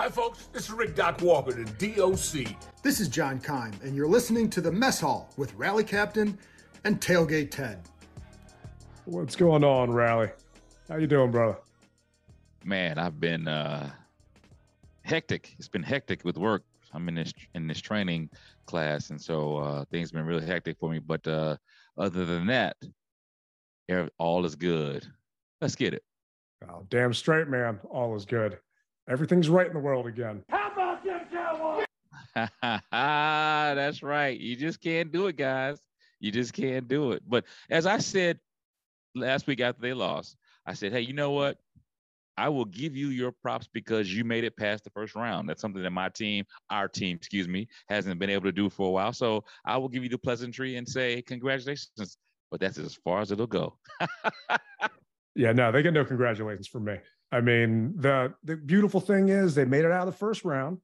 Hi, folks. This is Rick Doc Walker, the DOC. This is John Keim, and you're listening to the Mess Hall with Rally Captain and Tailgate Ted. What's going on, Rally? How you doing, brother? Man, I've been uh, hectic. It's been hectic with work. I'm in this in this training class, and so uh, things have been really hectic for me. But uh, other than that, all is good. Let's get it. Oh, damn straight, man. All is good. Everything's right in the world again. How about them Cowboys? That's right. You just can't do it, guys. You just can't do it. But as I said last week after they lost, I said, hey, you know what? I will give you your props because you made it past the first round. That's something that my team, our team, excuse me, hasn't been able to do for a while. So I will give you the pleasantry and say congratulations. But that's as far as it'll go. yeah, no, they get no congratulations from me. I mean, the the beautiful thing is they made it out of the first round.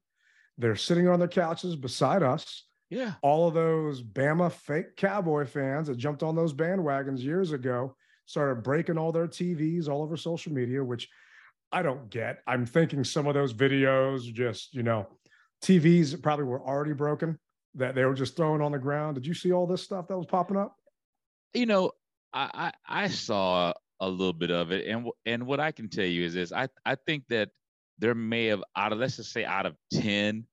They're sitting on their couches beside us. Yeah. All of those Bama fake cowboy fans that jumped on those bandwagons years ago started breaking all their TVs all over social media, which I don't get. I'm thinking some of those videos just, you know, TVs probably were already broken that they were just throwing on the ground. Did you see all this stuff that was popping up? You know, I I, I saw a little bit of it. And and what I can tell you is this: I I think that there may have out of let's just say out of ten,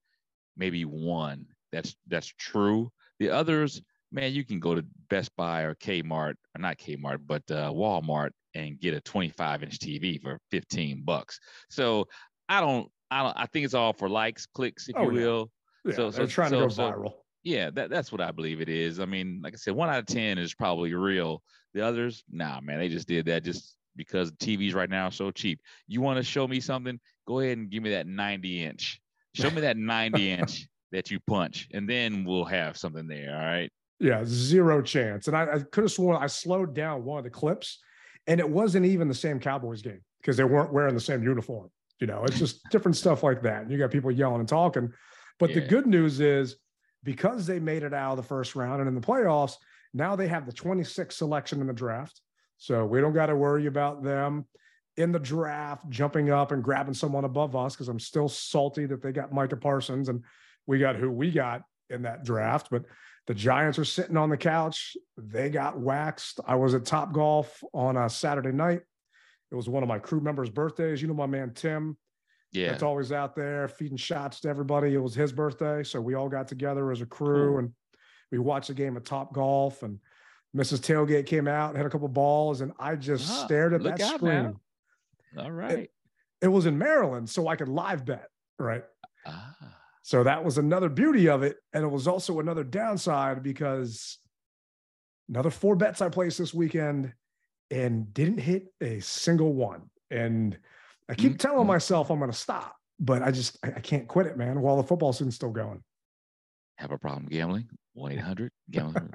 maybe one that's that's true. The others, man, you can go to Best Buy or Kmart, or not Kmart, but uh, Walmart and get a 25 inch TV for 15 bucks. So I don't, I don't, I think it's all for likes, clicks, if oh, you will. Yeah, so, so trying so, to go so, viral. Yeah, that, that's what I believe it is. I mean, like I said, one out of 10 is probably real. The others, nah, man, they just did that just because TVs right now are so cheap. You want to show me something? Go ahead and give me that 90 inch. Show me that 90 inch that you punch, and then we'll have something there. All right. Yeah, zero chance. And I, I could have sworn I slowed down one of the clips, and it wasn't even the same Cowboys game because they weren't wearing the same uniform. You know, it's just different stuff like that. You got people yelling and talking. But yeah. the good news is because they made it out of the first round and in the playoffs, now they have the 26th selection in the draft. So we don't got to worry about them in the draft jumping up and grabbing someone above us because I'm still salty that they got Micah Parsons and we got who we got in that draft. But the Giants are sitting on the couch. They got waxed. I was at Top Golf on a Saturday night. It was one of my crew members' birthdays. You know, my man Tim yeah. That's always out there feeding shots to everybody. It was his birthday. So we all got together as a crew cool. and we watched a game of Top Golf and Mrs. Tailgate came out, had a couple balls, and I just oh, stared at that screen. All right. It, it, was in Maryland, so I could live bet, right? Ah. So that was another beauty of it. And it was also another downside because another four bets I placed this weekend and didn't hit a single one. And I keep mm-hmm. telling myself I'm going to stop, but I just I, I, can't quit it, man. While the football season's still going. Have a problem gambling? One eight hundred gambling.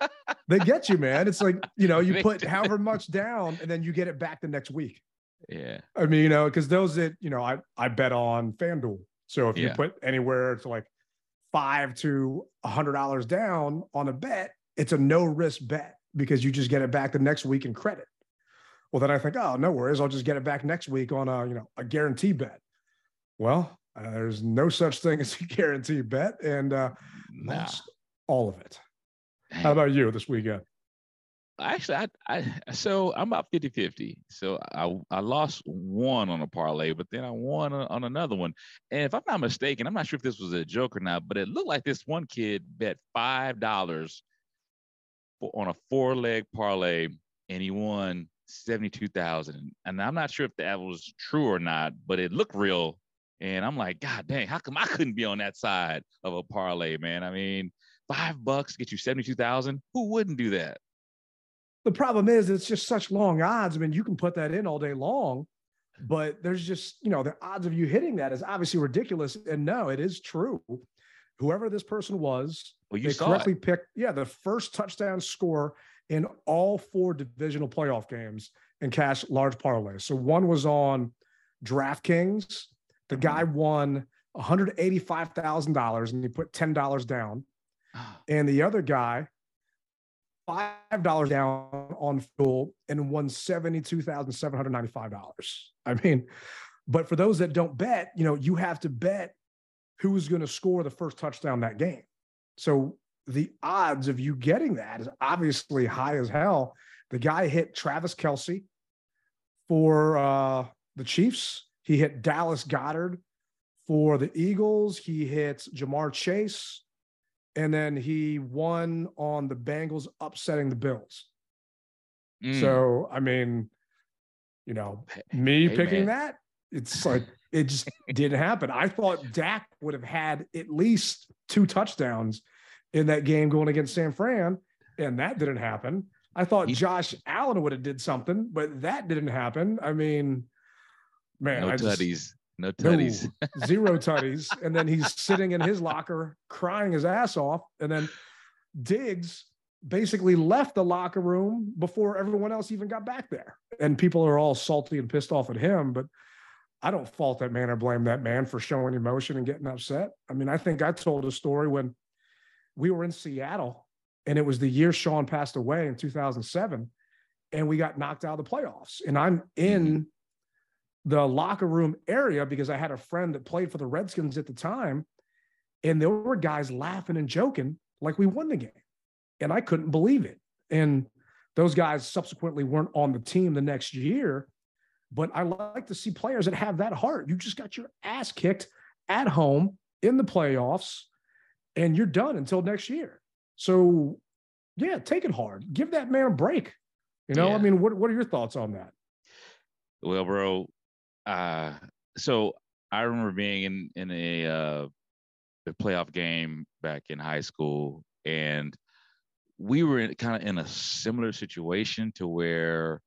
they get you, man. It's like you know you put however much down, and then you get it back the next week. Yeah. I mean, you know, because those that you know, I I bet on FanDuel. So if yeah. you put anywhere to like five to a hundred dollars down on a bet, it's a no risk bet because you just get it back the next week in credit. Well, then I think, oh, no worries. I'll just get it back next week on a, you know, a guarantee bet. Well, uh, there's no such thing as a guarantee bet and uh, nah. lost all of it. How about you this weekend? Actually, I, I so I'm about 50 50. So I, I lost one on a parlay, but then I won on another one. And if I'm not mistaken, I'm not sure if this was a joke or not, but it looked like this one kid bet $5 for, on a four leg parlay and he won 72,000. And I'm not sure if that was true or not, but it looked real. And I'm like, God dang, how come I couldn't be on that side of a parlay, man? I mean, five bucks get you 72,000. Who wouldn't do that? The problem is it's just such long odds. I mean, you can put that in all day long, but there's just, you know, the odds of you hitting that is obviously ridiculous. And no, it is true. Whoever this person was, well, you they correctly it. picked, yeah, the first touchdown score in all four divisional playoff games and cashed large parlays. So one was on DraftKings. The guy mm-hmm. won $185,000 and he put $10 down. And the other guy, $5 down on full and won $72,795. I mean, But for those that don't bet, you know, you have to bet who's going to score the first touchdown that game. So the odds of you getting that is obviously high as hell. The guy hit Travis Kelce for uh, the Chiefs. He hit Dallas Goedert for the Eagles. He hit Ja'Marr Chase. And then he won on the Bengals upsetting the Bills. Mm. So, I mean, you know, me hey, picking man. that, it's like it just didn't happen. I thought Dak would have had at least two touchdowns in that game going against San Fran, and that didn't happen. I thought Josh Allen would have did something, but that didn't happen. I mean, man, no I tutties, just, no tutties, no, zero tutties, and then he's sitting in his locker crying his ass off, and then Diggs basically left the locker room before everyone else even got back there, and people are all salty and pissed off at him, but. I don't fault that man or blame that man for showing emotion and getting upset. I mean, I think I told a story when we were in Seattle and it was the year Sean passed away in 2007 and we got knocked out of the playoffs. And I'm in mm-hmm. the locker room area because I had a friend that played for the Redskins at the time and there were guys laughing and joking like we won the game. And I couldn't believe it. And those guys subsequently weren't on the team the next year. But I like to see players that have that heart. You just got your ass kicked at home in the playoffs and you're done until next year. So, yeah, take it hard. Give that man a break. You know, yeah. I mean, what what are your thoughts on that? Well, bro, uh, so I remember being in in a uh, a playoff game back in high school, and we were kind of in a similar situation to where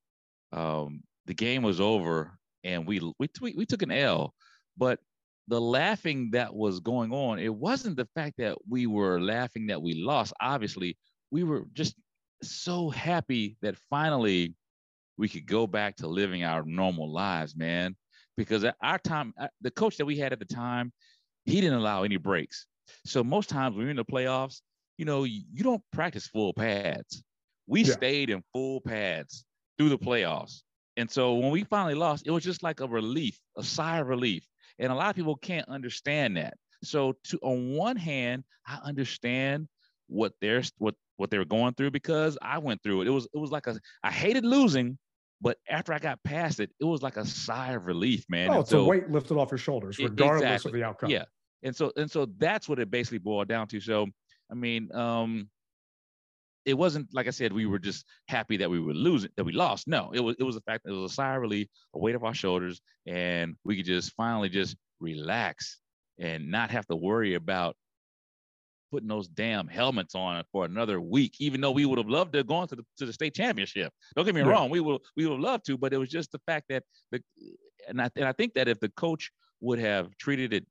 um, the game was over and we we we took an L, but the laughing that was going on, it wasn't the fact that we were laughing that we lost. Obviously, we were just so happy that finally we could go back to living our normal lives, man. Because at our time, uh, the coach that we had at the time, he didn't allow any breaks. So most times when we're in the playoffs, you know, you don't practice full pads. We yeah. stayed in full pads through the playoffs. And so when we finally lost, it was just like a relief, a sigh of relief. And a lot of people can't understand that. So to on one hand, I understand what they're what what they were going through because I went through it. It was it was like a I hated losing, but after I got past it, it was like a sigh of relief, man. Oh, it's so, a weight lifted off your shoulders, regardless exactly. of the outcome. Yeah. And so and so that's what it basically boiled down to. So I mean, um, it wasn't like I said, we were just happy that we were losing, that we lost. No, it was it was the fact that it was a sigh of relief, a weight off our shoulders, and we could just finally just relax and not have to worry about putting those damn helmets on for another week, even though we would have loved to go on to the to the state championship. Don't get me yeah. wrong, we would we would have loved to, but it was just the fact that the and I and I think that if the coach would have treated it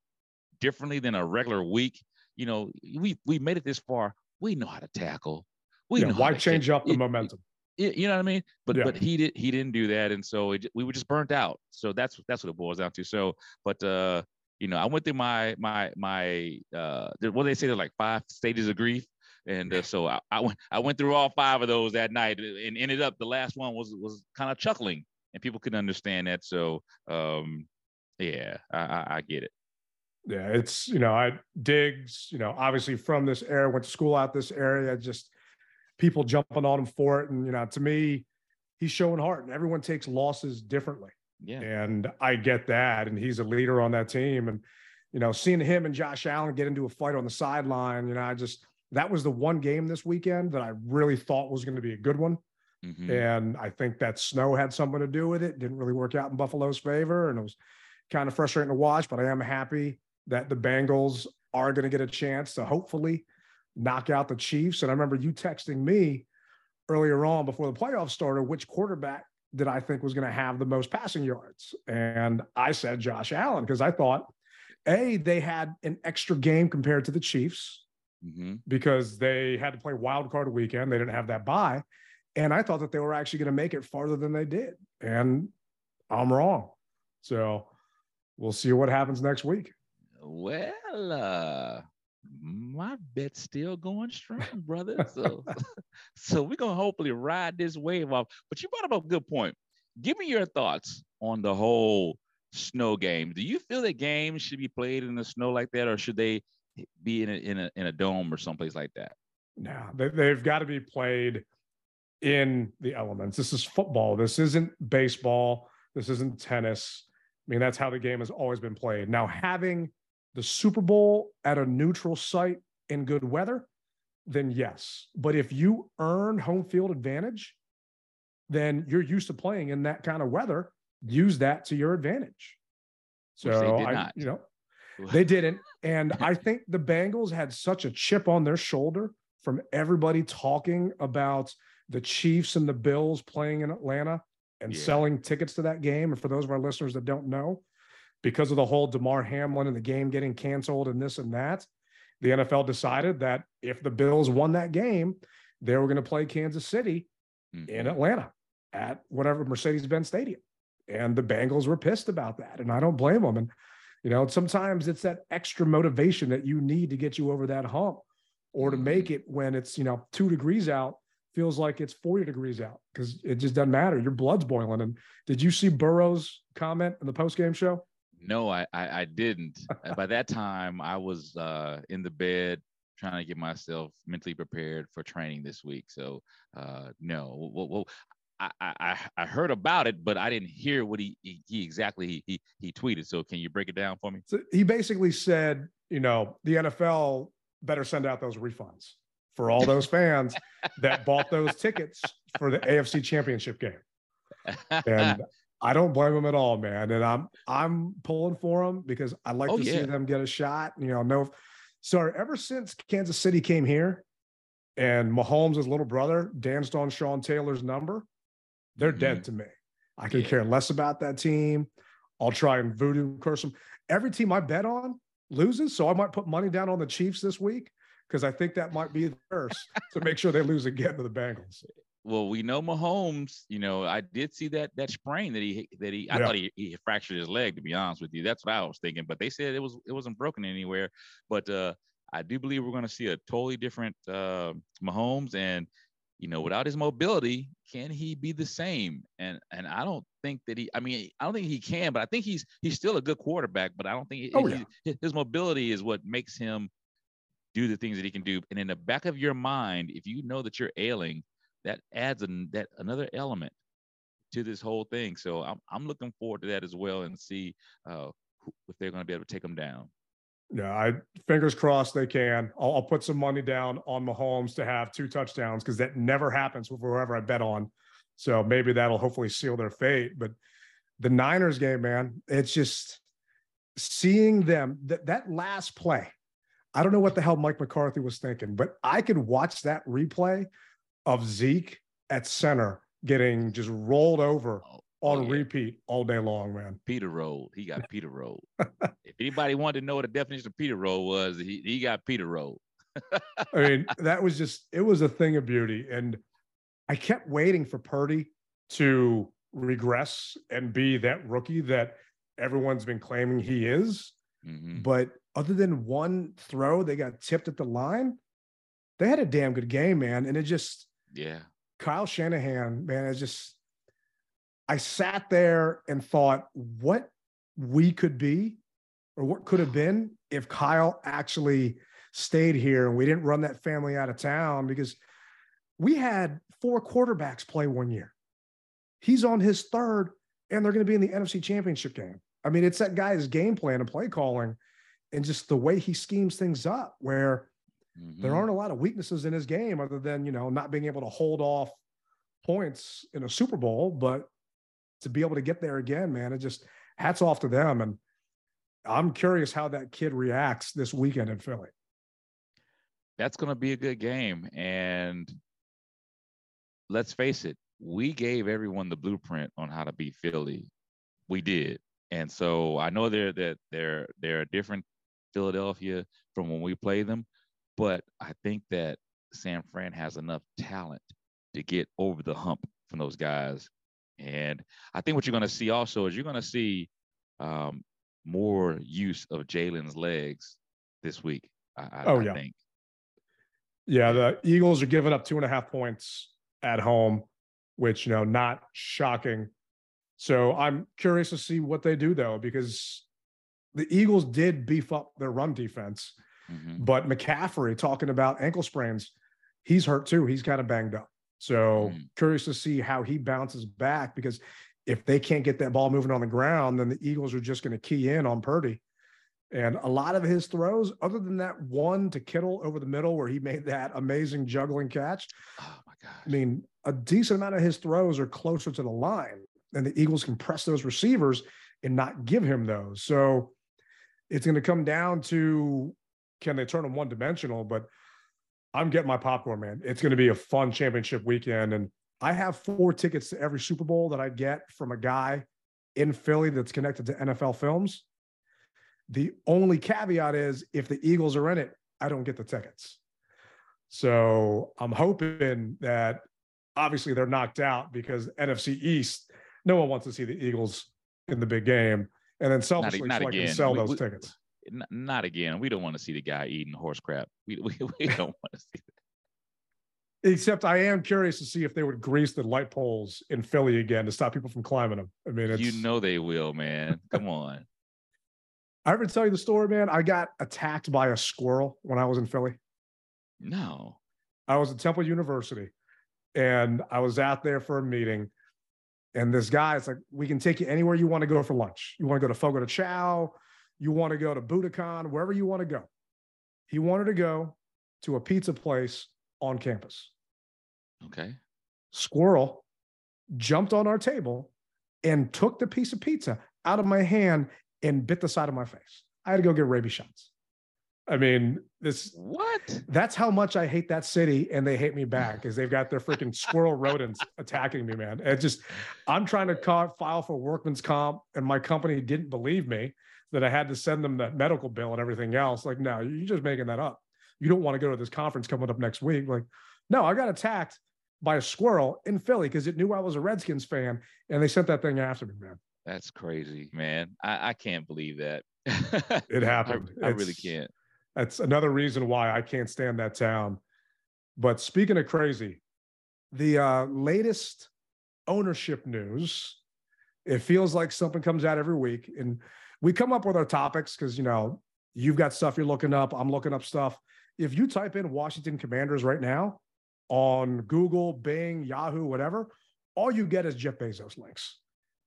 differently than a regular week, you know, we we made it this far. We know how to tackle. We yeah, why change up the it, momentum? It, you know what I mean? But yeah. but he did he didn't do that, and so it, we were just burnt out. So that's that's what it boils down to. So, but uh, you know, I went through my my my uh, what they say They're like five stages of grief, and uh, so I, I went I went through all five of those that night, and ended up the last one was was kind of chuckling, and people couldn't understand that. So um, yeah, I, I, I get it. Yeah, it's you know I digs, you know, obviously from this area, went to school out this area, just people jumping on him for it. And, you know, to me, he's showing heart and everyone takes losses differently. Yeah. And I get that. And he's a leader on that team. And, you know, seeing him and Josh Allen get into a fight on the sideline, you know, I just, that was the one game this weekend that I really thought was going to be a good one. Mm-hmm. And I think that snow had something to do with it. Didn't really work out in Buffalo's favor. And it was kind of frustrating to watch, but I am happy that the Bengals are going to get a chance to hopefully knock out the Chiefs. And I remember you texting me earlier on before the playoffs started, which quarterback did I think was going to have the most passing yards? And I said Josh Allen because I thought, A, they had an extra game compared to the Chiefs mm-hmm. because they had to play wild card weekend. They didn't have that bye. And I thought that they were actually going to make it farther than they did. And I'm wrong. So we'll see what happens next week. Well, uh, my bet's still going strong, brother. So, so we're gonna hopefully ride this wave off. But you brought up a good point. Give me your thoughts on the whole snow game. Do you feel that games should be played in the snow like that, or should they be in a in a in a dome or someplace like that? No, they, they've got to be played in the elements. This is football. This isn't baseball. This isn't tennis. I mean, that's how the game has always been played. Now, having the Super Bowl at a neutral site in good weather, then yes. But if you earn home field advantage, then you're used to playing in that kind of weather. Use that to your advantage. So I, not. you know, they didn't. And I think the Bengals had such a chip on their shoulder from everybody talking about the Chiefs and the Bills playing in Atlanta and yeah. selling tickets to that game. And for those of our listeners that don't know, because of the whole Damar Hamlin and the game getting canceled and this and that, the NFL decided that if the Bills won that game, they were going to play Kansas City mm-hmm. in Atlanta at whatever Mercedes Benz Stadium. And the Bengals were pissed about that. And I don't blame them. And, you know, sometimes it's that extra motivation that you need to get you over that hump or to mm-hmm. make it when it's, you know, two degrees out feels like it's 40 degrees out because it just doesn't matter. Your blood's boiling. And did you see Burrow's comment in the post game show? No, I, I, I didn't. By that time, I was uh, in the bed trying to get myself mentally prepared for training this week. So uh, no, well, well I, I, I heard about it, but I didn't hear what he, he, he exactly he, he tweeted. So can you break it down for me? So he basically said, you know, the NFL better send out those refunds for all those fans that bought those tickets for the AFC Championship game. And I don't blame them at all, man. And I'm I'm pulling for them because I like oh, to yeah. see them get a shot. You know, no. So ever since Kansas City came here, and Mahomes' little brother danced on Sean Taylor's number, they're mm-hmm. dead to me. I can yeah. care less about that team. I'll try and voodoo curse them. Every team I bet on loses, so I might put money down on the Chiefs this week because I think that might be theirs to make sure they lose again to the Bengals well, we know Mahomes. You know, I did see that that sprain that he that he. I thought he, he fractured his leg. To be honest with you, that's what I was thinking. But they said it was it wasn't broken anywhere. But uh, I do believe we're going to see a totally different uh, Mahomes, and you know, without his mobility, can he be the same? And and I don't think that he. I mean, I don't think he can, but I think he's he's still a good quarterback. But I don't think oh, he, yeah. his mobility is what makes him do the things that he can do. And in the back of your mind, if you know that you're ailing that adds an, that another element to this whole thing. So I'm I'm looking forward to that as well and see uh, if they're going to be able to take them down. Yeah, I fingers crossed they can. I'll, I'll put some money down on Mahomes to have two touchdowns because that never happens with whoever I bet on. So maybe that'll hopefully seal their fate. But the Niners game, man, it's just seeing them that that last play. I don't know what the hell Mike McCarthy was thinking, but I could watch that replay of Zeke at center getting just rolled over oh, on yeah. repeat all day long, man. Peter roll. He got Peter roll. if anybody wanted to know what the definition of Peter roll was, he, he got Peter roll. I mean, that was just it was a thing of beauty. And I kept waiting for Purdy to regress and be that rookie that everyone's been claiming he is. Mm-hmm. But other than one throw, they got tipped at the line. They had a damn good game, man. And it just yeah. Kyle Shanahan, man, I just I sat there and thought what we could be or what could have been if Kyle actually stayed here and we didn't run that family out of town because we had four quarterbacks play one year. He's on his third, and they're going to be in the NFC Championship game. I mean, it's that guy's game plan and play calling and just the way he schemes things up where Mm-hmm. There aren't a lot of weaknesses in his game other than, you know, not being able to hold off points in a Super Bowl, but to be able to get there again, man, it just hats off to them. And I'm curious how that kid reacts this weekend in Philly. That's going to be a good game. And let's face it, we gave everyone the blueprint on how to beat Philly. We did. And so I know they're that they're they're a different Philadelphia from when we play them, but I think that San Fran has enough talent to get over the hump from those guys. And I think what you're going to see also is you're going to see um, more use of Jalen's legs this week. I, oh, I yeah. think. Yeah, the Eagles are giving up two and a half points at home, which, you know, not shocking So I'm curious to see what they do though, because the Eagles did beef up their run defense, Mhm. but McCaffrey talking about ankle sprains, he's hurt too. He's kind of banged up. So Mm. curious to see how he bounces back because if they can't get that ball moving on the ground, then the Eagles are just going to key in on Purdy. And a lot of his throws, other than that one to Kittle over the middle where he made that amazing juggling catch, Oh my gosh. I mean, a decent amount of his throws are closer to the line, and the Eagles can press those receivers and not give him those. So it's going to come down to can they turn them one dimensional? But I'm getting my popcorn, man. It's going to be a fun championship weekend. And I have four tickets to every Super Bowl that I get from a guy in Philly that's connected to NFL films. The only caveat is if the Eagles are in it, I don't get the tickets. So I'm hoping that obviously they're knocked out because NFC East, no one wants to see the Eagles in the big game. And then selfishly, not so I can sell We- those we- tickets. N- not again. We don't want to see the guy eating horse crap. We we, we don't want to see that. Except I am curious to see if they would grease the light poles in Philly again to stop people from climbing them. I mean, it's, You know they will, man. Come on. I ever tell you the story, man? I got attacked by a squirrel when I was in Philly. No. I was at Temple University and I was out there for a meeting. And this guy is like, we can take you anywhere you want to go for lunch. You want to go to Fogo de Chao, you want to go to Buddakan, wherever you want to go. He wanted to go to a pizza place on campus. Okay. Squirrel jumped on our table and took the piece of pizza out of my hand and bit the side of my face. I had to go get rabies shots. I mean, this What? that's how much I hate that city and they hate me back because they've got their freaking squirrel rodents attacking me, man. It just, I'm trying to ca- file for workman's comp and my company didn't believe me that I had to send them that medical bill and everything else. Like, no, you're just making that up. You don't want to go to this conference coming up next week. Like, no, I got attacked by a squirrel in Philly because it knew I was a Redskins fan and they sent that thing after me, man. That's crazy, man. I, I can't believe that. It happened. I really can't. That's another reason why I can't stand that town. But speaking of crazy, the uh, latest ownership news, it feels like something comes out every week. And we come up with our topics because, you know, you've got stuff you're looking up, I'm looking up stuff. If you type in Washington Commanders right now on Google, Bing, Yahoo, whatever, all you get is Jeff Bezos links.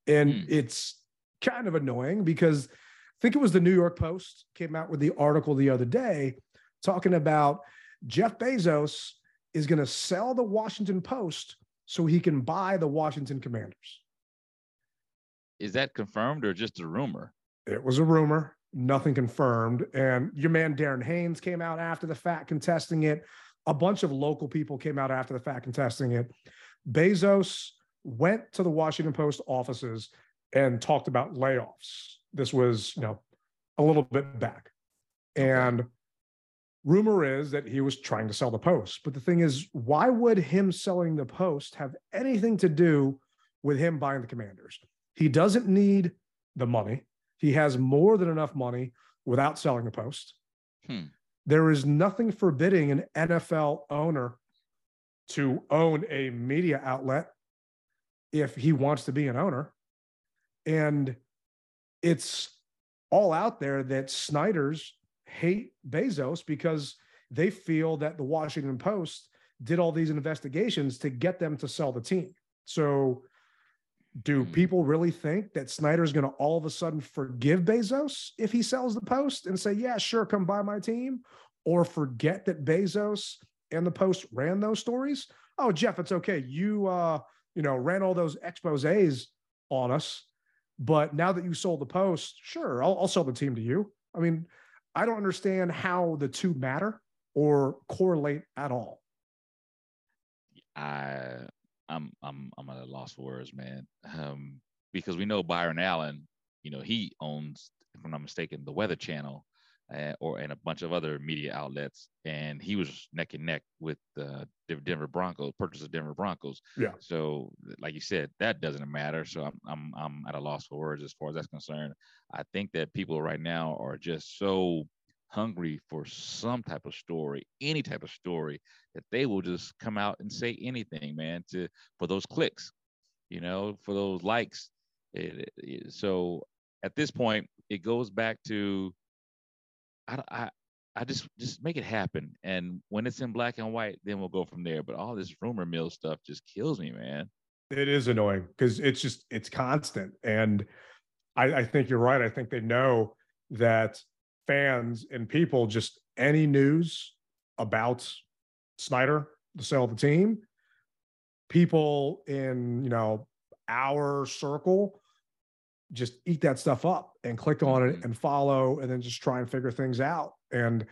And Hmm. it's kind of annoying because I think it was the New York Post came out with the article the other day talking about Jeff Bezos is going to sell the Washington Post so he can buy the Washington Commanders. Is that confirmed or just a rumor? It was a rumor, nothing confirmed. And your man Darren Haynes came out after the fact contesting it. A bunch of local people came out after the fact contesting it. Bezos went to the Washington Post offices and talked about layoffs. This was, you know, a little bit back. And rumor is that he was trying to sell the Post. But the thing is, why would him selling the Post have anything to do with him buying the Commanders? He doesn't need the money. He has more than enough money without selling the Post. Hmm. There is nothing forbidding an NFL owner to own a media outlet if he wants to be an owner. And it's all out there that Snyder's hate Bezos because they feel that the Washington Post did all these investigations to get them to sell the team. So, do Hmm. people really think that Snyder's going to all of a sudden forgive Bezos if he sells the Post and say, "Yeah, sure, come buy my team," or forget that Bezos and the Post ran those stories? Oh, Jeff, it's okay. You, uh, you know, ran all those exposés on us, but now that you sold the Post, sure, I'll, I'll sell the team to you. I mean, I don't understand how the two matter or correlate at all. I I'm I'm I'm at a loss for words, man. Um, because we know Byron Allen, you know, he owns, if I'm not mistaken, the Weather Channel, uh, or and a bunch of other media outlets, and he was neck and neck with the Denver Broncos, purchase of Denver Broncos. Yeah. So, like you said, that doesn't matter. So I'm I'm I'm at a loss for words as far as that's concerned. I think that people right now are just so hungry for some type of story, any type of story, that they will just come out and say anything, man, to for those clicks, you know, for those likes. It, it, so at this point, it goes back to I, I I just just make it happen. And when it's in black and white, then we'll go from there. But all this rumor mill stuff just kills me, man. It is annoying because it's just it's constant. And I, I think you're right. I think they know that fans and people just any news about Snyder, the sale of the team, people in you know our circle just eat that stuff up and click on it mm-hmm. and follow and then just try and figure things out. And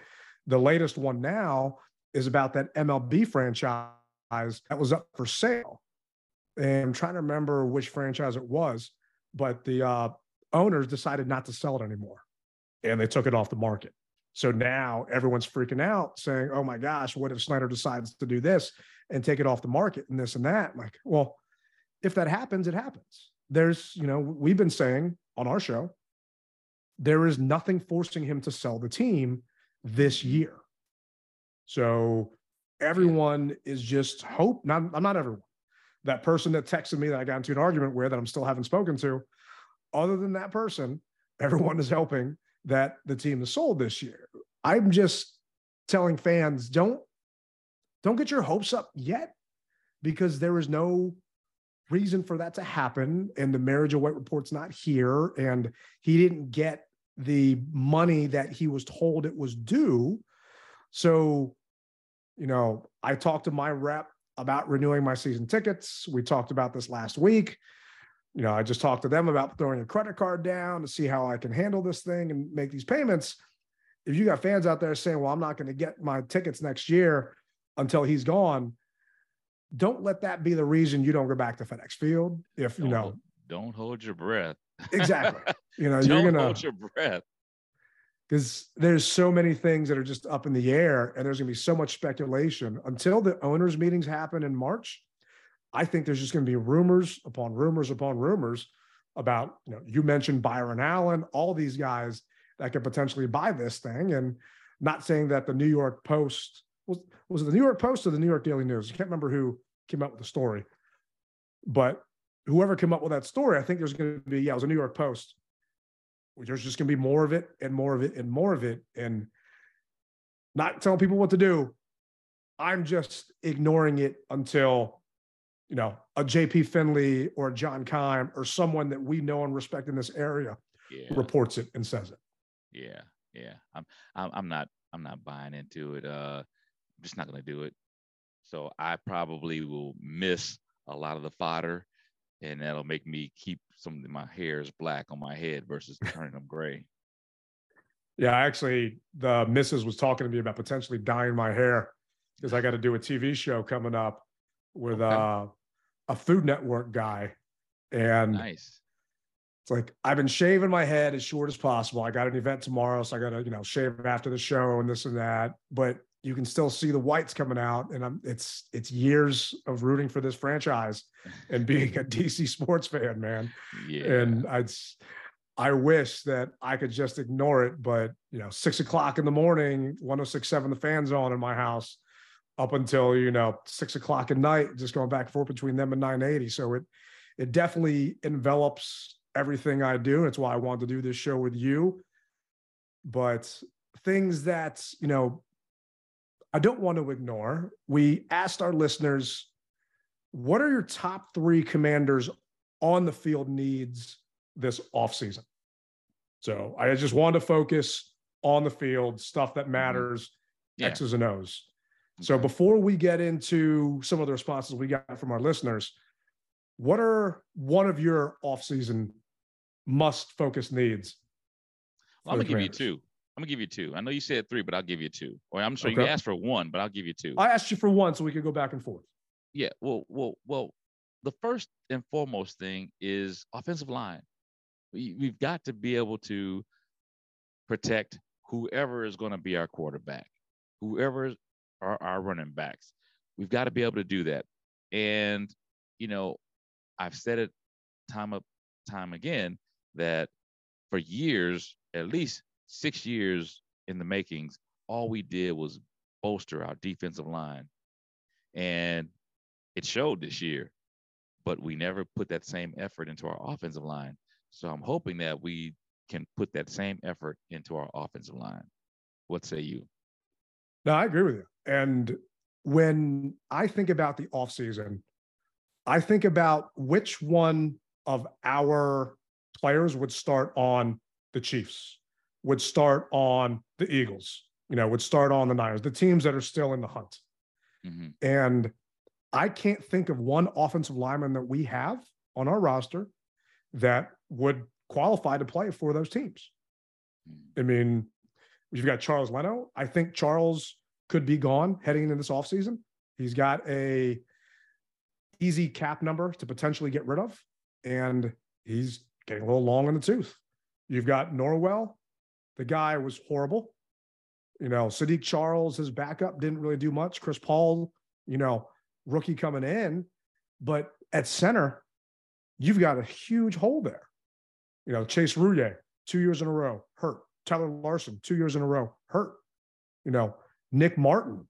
the latest one now is about that MLB franchise that was up for sale. And I'm trying to remember which franchise it was, but the uh, owners decided not to sell it anymore and they took it off the market. So now everyone's freaking out saying, oh my gosh, what if Snyder decides to do this and take it off the market and this and that? I'm like, well, if that happens, it happens there's, you know, we've been saying on our show, there is nothing forcing him to sell the team this year. So everyone is just hope. Not, I'm not everyone. That person that texted me that I got into an argument with that I'm still haven't spoken to. Other than that person, everyone is hoping that the team has sold this year. I'm just telling fans don't don't get your hopes up yet because there is no reason for that to happen and the Mary Jo White report's not here and he didn't get the money that he was told it was due. So you know i talked to my rep about renewing my season tickets. We talked about this last week you know i just talked to them about throwing a credit card down to see how i can handle this thing and make these payments if you got fans out there saying well i'm not going to get my tickets next year until he's gone don't let that be the reason you don't go back to FedEx Field. If don't, you know, don't hold your breath. exactly. You know, don't you're gonna hold your breath because there's so many things that are just up in the air, and there's gonna be so much speculation until the owners' meetings happen in March. I think there's just gonna be rumors upon rumors upon rumors about you know you mentioned Byron Allen, all these guys that could potentially buy this thing, and not saying that the New York Post was was it the New York Post or the New York Daily News? I can't remember who came up with the story, but whoever came up with that story, I think there's going to be yeah, it was a New York Post. There's just going to be more of it and more of it and more of it, and not telling people what to do. I'm just ignoring it until you know a JP Finley or John Keim or someone that we know and respect in this area yeah. reports it and says it. Yeah, yeah. I'm I'm not I'm not buying into it. Uh I'm just not going to do it. So I probably will miss a lot of the fodder, and that'll make me keep some of my hairs black on my head versus turning them gray. Yeah, actually, the missus was talking to me about potentially dyeing my hair because I got to do a TV show coming up with okay. uh, a Food Network guy, and nice. It's like I've been shaving my head as short as possible. I got an event tomorrow, so I got to you know shave after the show and this and that. But you can still see the whites coming out and I'm it's it's years of rooting for this franchise and being a DC sports fan, man. Yeah. And I'd I wish that I could just ignore it, but you know, six o'clock in the morning, 1067 the fans on in my house up until you know six o'clock at night, just going back and forth between them and 980. So it it definitely envelops everything I do. And it's why I wanted to do this show with you. But things that, you know, I don't want to ignore. We asked our listeners, what are your top three commanders on the field needs this offseason? So I just wanted to focus on the field, stuff that mm-hmm. matters, yeah. X's and O's. So before we get into some of the responses we got from our listeners, what are one of your offseason must focus needs? Well, I'm gonna give you two. I'm gonna give you two. I know you said three, but I'll give you two. Or I'm sure okay. you asked for one, but I'll give you two. I asked you for one, so we could go back and forth. Yeah. Well, well, well. The first and foremost thing is offensive line. We, we've got to be able to protect whoever is going to be our quarterback, whoever are our running backs. We've got to be able to do that. And you know, I've said it time up time again that for years, at least six years in the makings, all we did was bolster our defensive line. And it showed this year. but we never put that same effort into our offensive line. So I'm hoping that we can put that same effort into our offensive line. What say you? No, I agree with you. And when I think about the offseason, I think about which one of our players would start on the Chiefs, would start on the Eagles, you know, would start on the Niners, the teams that are still in the hunt. Mm-hmm. And I can't think of one offensive lineman that we have on our roster that would qualify to play for those teams. I mean, you've got Charles Leno. I think Charles could be gone heading into this offseason. He's got a easy cap number to potentially get rid of, and he's getting a little long in the tooth. You've got Norwell. The guy was horrible. You know, Saahdiq Charles, his backup, didn't really do much. Chris Paul, you know, rookie coming in. But at center, you've got a huge hole there. You know, Chase Roullier, two years in a row, hurt. Tyler Larson, two years in a row, hurt. You know, Nick Martin,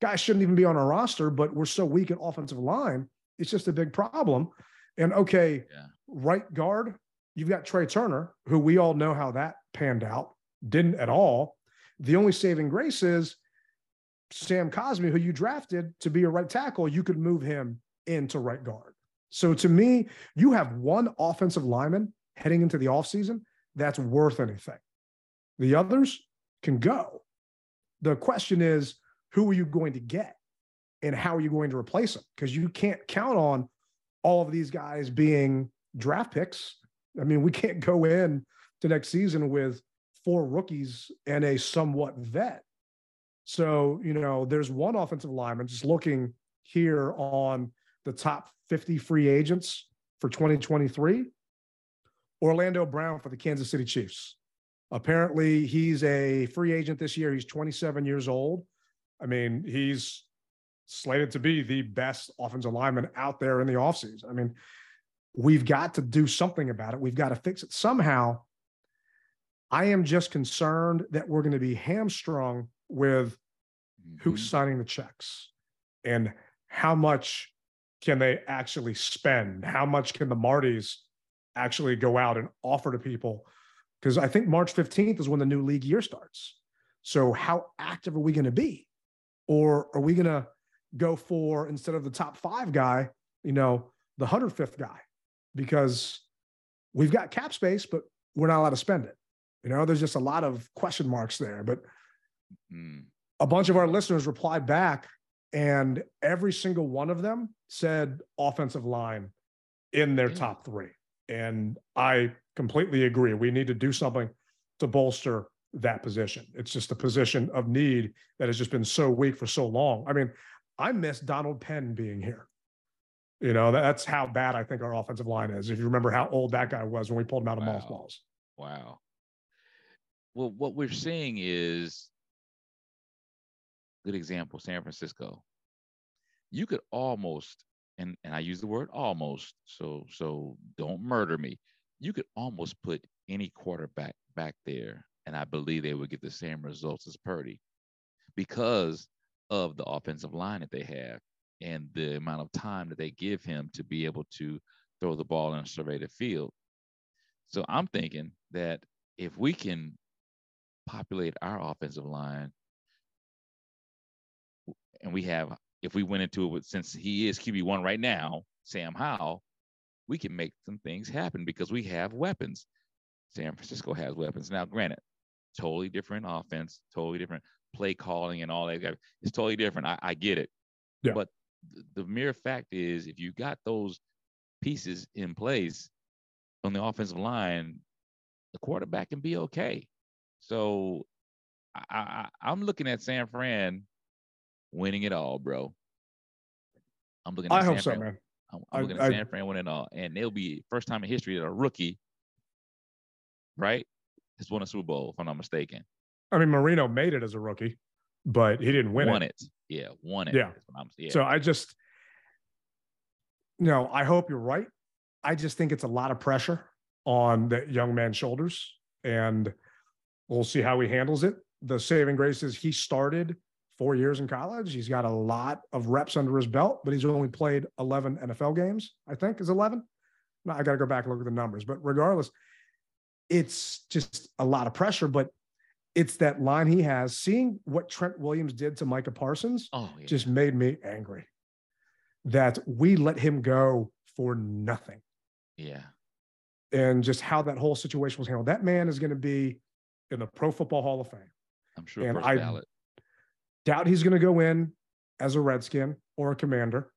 guy shouldn't even be on our roster, but we're so weak at offensive line. It's just a big problem. And okay, yeah. right guard, you've got Trey Turner, who we all know how that panned out, didn't at all. The only saving grace is Sam Cosmi, who you drafted to be a right tackle, you could move him into right guard. So to me, you have one offensive lineman heading into the offseason that's worth anything. The others can go. The question is, who are you going to get and how are you going to replace them? Because you can't count on all of these guys being draft picks. I mean, we can't go in to next season with four rookies and a somewhat vet. So, you know, there's one offensive lineman just looking here on the top 50 free agents for 2023. Orlando Brown for the Kansas City Chiefs. Apparently, he's a free agent this year. He's 27 years old. I mean, he's slated to be the best offensive lineman out there in the offseason. I mean, we've got to do something about it. We've got to fix it somehow. I am just concerned that we're going to be hamstrung with mm-hmm. who's signing the checks and how much can they actually spend? How much can the Martys actually go out and offer to people? Because I think March 15th is when the new league year starts. So, how active are we going to be? Or are we going to go for, instead of the top five guy, you know, the 105th guy? Because we've got cap space, but we're not allowed to spend it. You know, there's just a lot of question marks there. But mm. a bunch of our listeners replied back, and every single one of them said offensive line in their top three. And I completely agree. We need to do something to bolster that position. It's just a position of need that has just been so weak for so long. I mean, I miss Donald Penn being here. You know, that's how bad I think our offensive line is. If you remember how old that guy was when we pulled him out of wow. mothballs. Wow. Well, what we're seeing is good example, San Francisco. You could almost, and, and I use the word almost, so so don't murder me. You could almost put any quarterback back there and I believe they would get the same results as Purdy because of the offensive line that they have and the amount of time that they give him to be able to throw the ball and survey the field. So I'm thinking that if we can populate our offensive line and we have if we went into it with since he is QB1 right now, Sam Howell, we can make some things happen because we have weapons. San Francisco has weapons. Now, granted, totally different offense, totally different play calling and all that. It's totally different. I, I get it. Yeah. But the mere fact is, if you got those pieces in place on the offensive line, the quarterback can be okay. So I, I, am looking at San Fran winning it all, bro. I'm looking. At I San hope Fran, so, man. I'm, I'm looking I, at San Fran winning all, and they'll be first time in history that a rookie, right, has won a Super Bowl, if I'm not mistaken. I mean, Marino made it as a rookie, but he didn't win it. won it. it. Yeah, won it. Yeah. yeah. So I just, you know, I hope you're right. I just think it's a lot of pressure on that young man's shoulders, and we'll see how he handles it. The saving grace is he started four years in college. He's got a lot of reps under his belt, but he's only played 11 NFL games, I think is 11. No, I got to go back and look at the numbers, but regardless, it's just a lot of pressure. But it's that line he has. Seeing what Trent Williams did to Micah Parsons Oh, yeah. just made me angry that we let him go for nothing yeah. and just how that whole situation was handled. That man is going to be in the Pro Football Hall of Fame. I'm sure And first I- ballot. Doubt he's going to go in as a Redskin or a Commander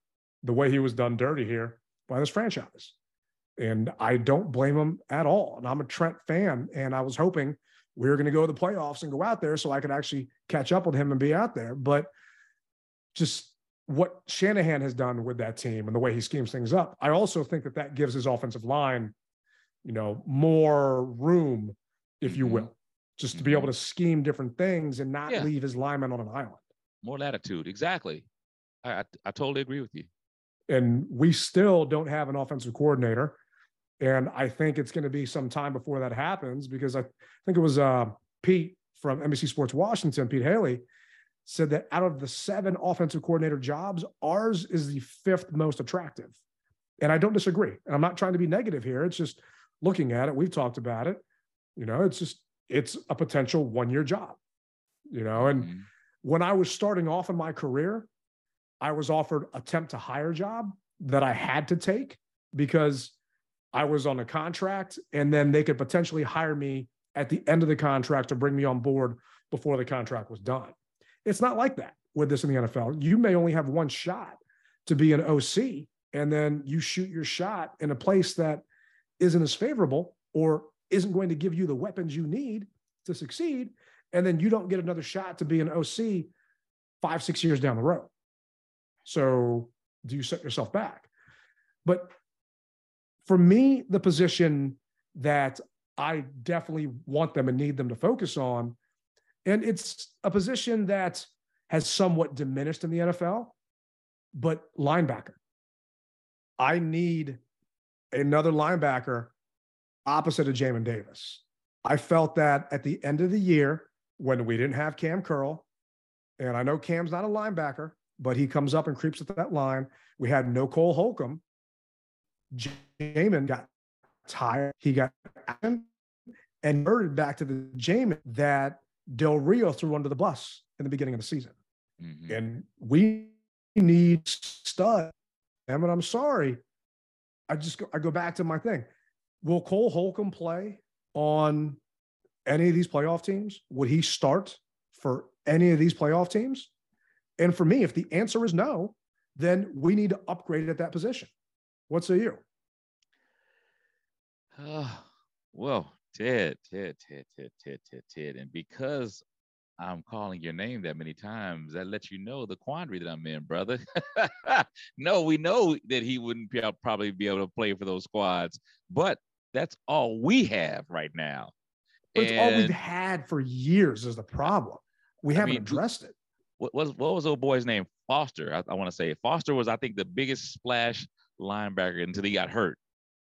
the way he was done dirty here by this franchise. And I don't blame him at all. And I'm a Trent fan, and I was hoping we were going to go to the playoffs and go out there so I could actually catch up with him and be out there. But just what Shanahan has done with that team and the way he schemes things up, I also think that that gives his offensive line, you know, more room, if you Mhm. will, just to be able to scheme different things and not Yeah. leave his linemen on an island. More latitude. Exactly. I, I I totally agree with you. and we still don't have an offensive coordinator. And I think it's going to be some time before that happens because I think it was uh, Pete from NBC Sports Washington, Pete Hailey, said that out of the seven offensive coordinator jobs, ours is the fifth most attractive. And I don't disagree. And I'm not trying to be negative here. It's just looking at it. We've talked about it. You know, it's just, it's a potential one year job, you know, and Mhm. when I was starting off in my career, I was offered a temp to hire job that I had to take because I was on a contract and then they could potentially hire me at the end of the contract to bring me on board before the contract was done. It's not like that with this in the NFL. You may only have one shot to be an OC and then you shoot your shot in a place that isn't as favorable or isn't going to give you the weapons you need to succeed and then you don't get another shot to be an OC five, six years down the road. So do you set yourself back? But for me, the position that I definitely want them and need them to focus on, and it's a position that has somewhat diminished in the NFL, but linebacker. I need another linebacker opposite of Jamin Davis. I felt that at the end of the year when we didn't have Cam Curl, and I know Cam's not a linebacker, but he comes up and creeps at that line. We had no Cole Holcomb. Jamin got tired. He got and converted back to the Jamin that Del Rio threw under the bus in the beginning of the season. Mhm. And we need stud. And I'm sorry. I just go, I go back to my thing. Will Cole Holcomb play on any of these playoff teams? Would he start for any of these playoff teams? And for me, if the answer is no, then we need to upgrade at that position. What say you? Ah, well, Ted, Ted, Ted, Ted, Ted, Ted, Ted. And because I'm calling your name that many times, that lets you know the quandary that I'm in, brother. no, we know that he wouldn't be, probably be able to play for those squads, but that's all we have right now. But it's all we've had for years is the problem. We I haven't mean, addressed it. what was what was old boy's name? Foster. I, I want to say Foster was, I think, the biggest splash linebacker until he got hurt.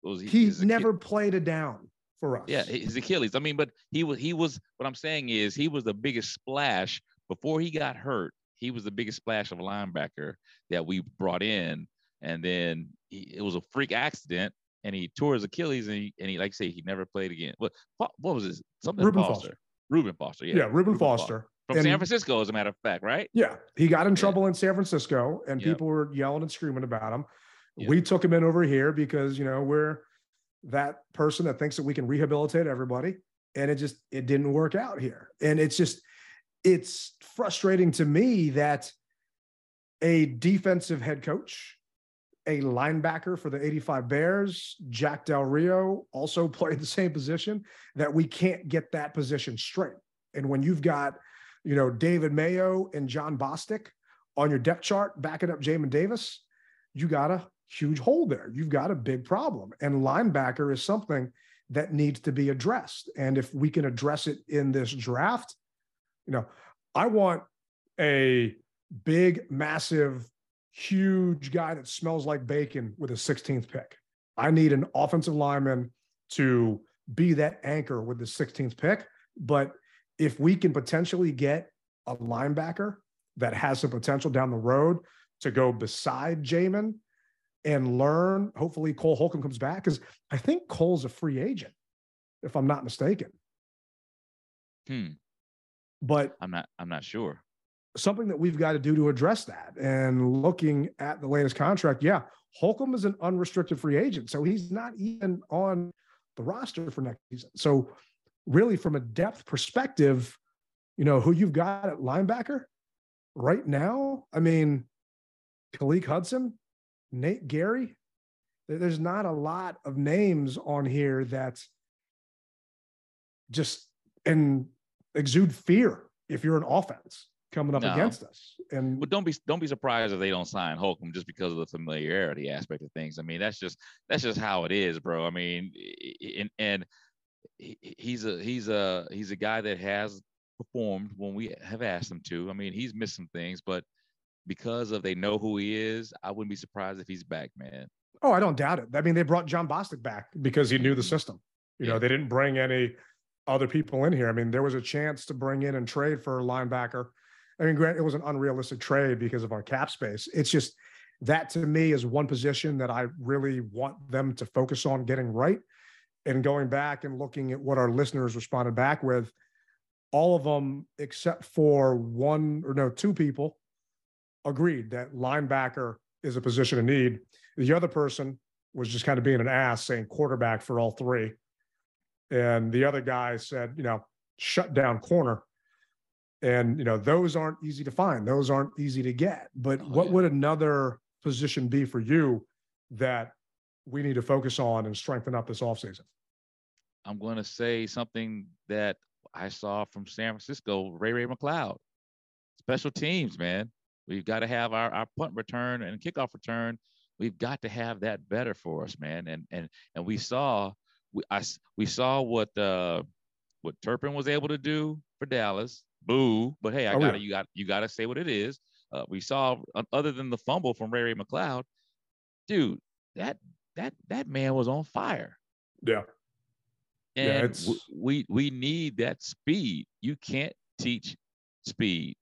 It was He never played a down for us. Yeah, his Achilles. I mean, but he was he was what I'm saying is he was the biggest splash before he got hurt. He was the biggest splash of a linebacker that we brought in, and then he, it was a freak accident, and he tore his Achilles, and he, and he like I say he never played again. What what was his something Reuben Foster? Foster. Reuben Foster. Yeah, Yeah, Reuben Foster. from San Francisco, as a matter of fact, right? Yeah, he got in Yeah. trouble in San Francisco, and Yep. people were yelling and screaming about him. Yep. We took him in over here because you know we're that person that thinks that we can rehabilitate everybody, and it just it didn't work out here. And it's just it's frustrating to me that a defensive head coach, a linebacker for the 85 Bears, Jack Del Rio, also played the same position, that we can't get that position straight. And when you've got, you know, David Mayo and Jon Bostic on your depth chart backing up Jamin Davis, you got a huge hole there. You've got a big problem. And linebacker is something that needs to be addressed. And if we can address it in this draft, you know, I want a big, massive, huge guy that smells like bacon with a 16th pick. I need an offensive lineman to be that anchor with the 16th pick. But if we can potentially get a linebacker that has some potential down the road to go beside Jamin and learn. Hopefully, Cole Holcomb comes back because I think Cole's a free agent, if I'm not mistaken. Hmm. But I'm not. I'm not sure. Something that we've got to do to address that. And looking at the latest contract, yeah, Holcomb is an unrestricted free agent, so he's not even on the roster for next season. So, really, from a depth perspective, you know who you've got at linebacker right now. I mean, Khaleke Hudson, Nate Gary, There's not a lot of names on here that just and exude fear if you're an offense coming up no. against us. And but don't be don't be surprised if they don't sign Holcomb just because of the familiarity aspect of things. I mean, that's just that's just how it is, bro. I mean, and and he's a he's a he's a guy that has performed when we have asked him to. I mean, he's missed some things, but because of they know who he is, I wouldn't be surprised if he's back, man. Oh, I don't doubt it. I mean, they brought Jon Bostic back because he knew the mm-hmm. system. You yeah. know, they didn't bring any other people in here. I mean, there was a chance to bring in and trade for a linebacker. I mean, grant it was an unrealistic trade because of our cap space. It's just that to me is one position that I really want them to focus on getting right. And going back and looking at what our listeners responded back with, all of them except for one or no two people agreed that linebacker is a position of need. The other person was just kind of being an ass saying quarterback for all three. And the other guy said, you know, shut down corner. And, you know, those aren't easy to find. Those aren't easy to get. But oh, what yeah. would another position be for you that we need to focus on and strengthen up this offseason? I'm going to say something that I saw from San Francisco, Ray Ray McCloud. Special teams, man. We've got to have our, our punt return and kickoff return. We've got to have that better for us, man. And and and we saw we I, we saw what uh what Turpin was able to do for Dallas. Boo, but hey, I oh, gotta yeah. you got you gotta say what it is. Uh, we saw uh, other than the fumble from Ray Ray McCloud, dude, that that that man was on fire. Yeah. And yeah, we we need that speed. You can't teach speed.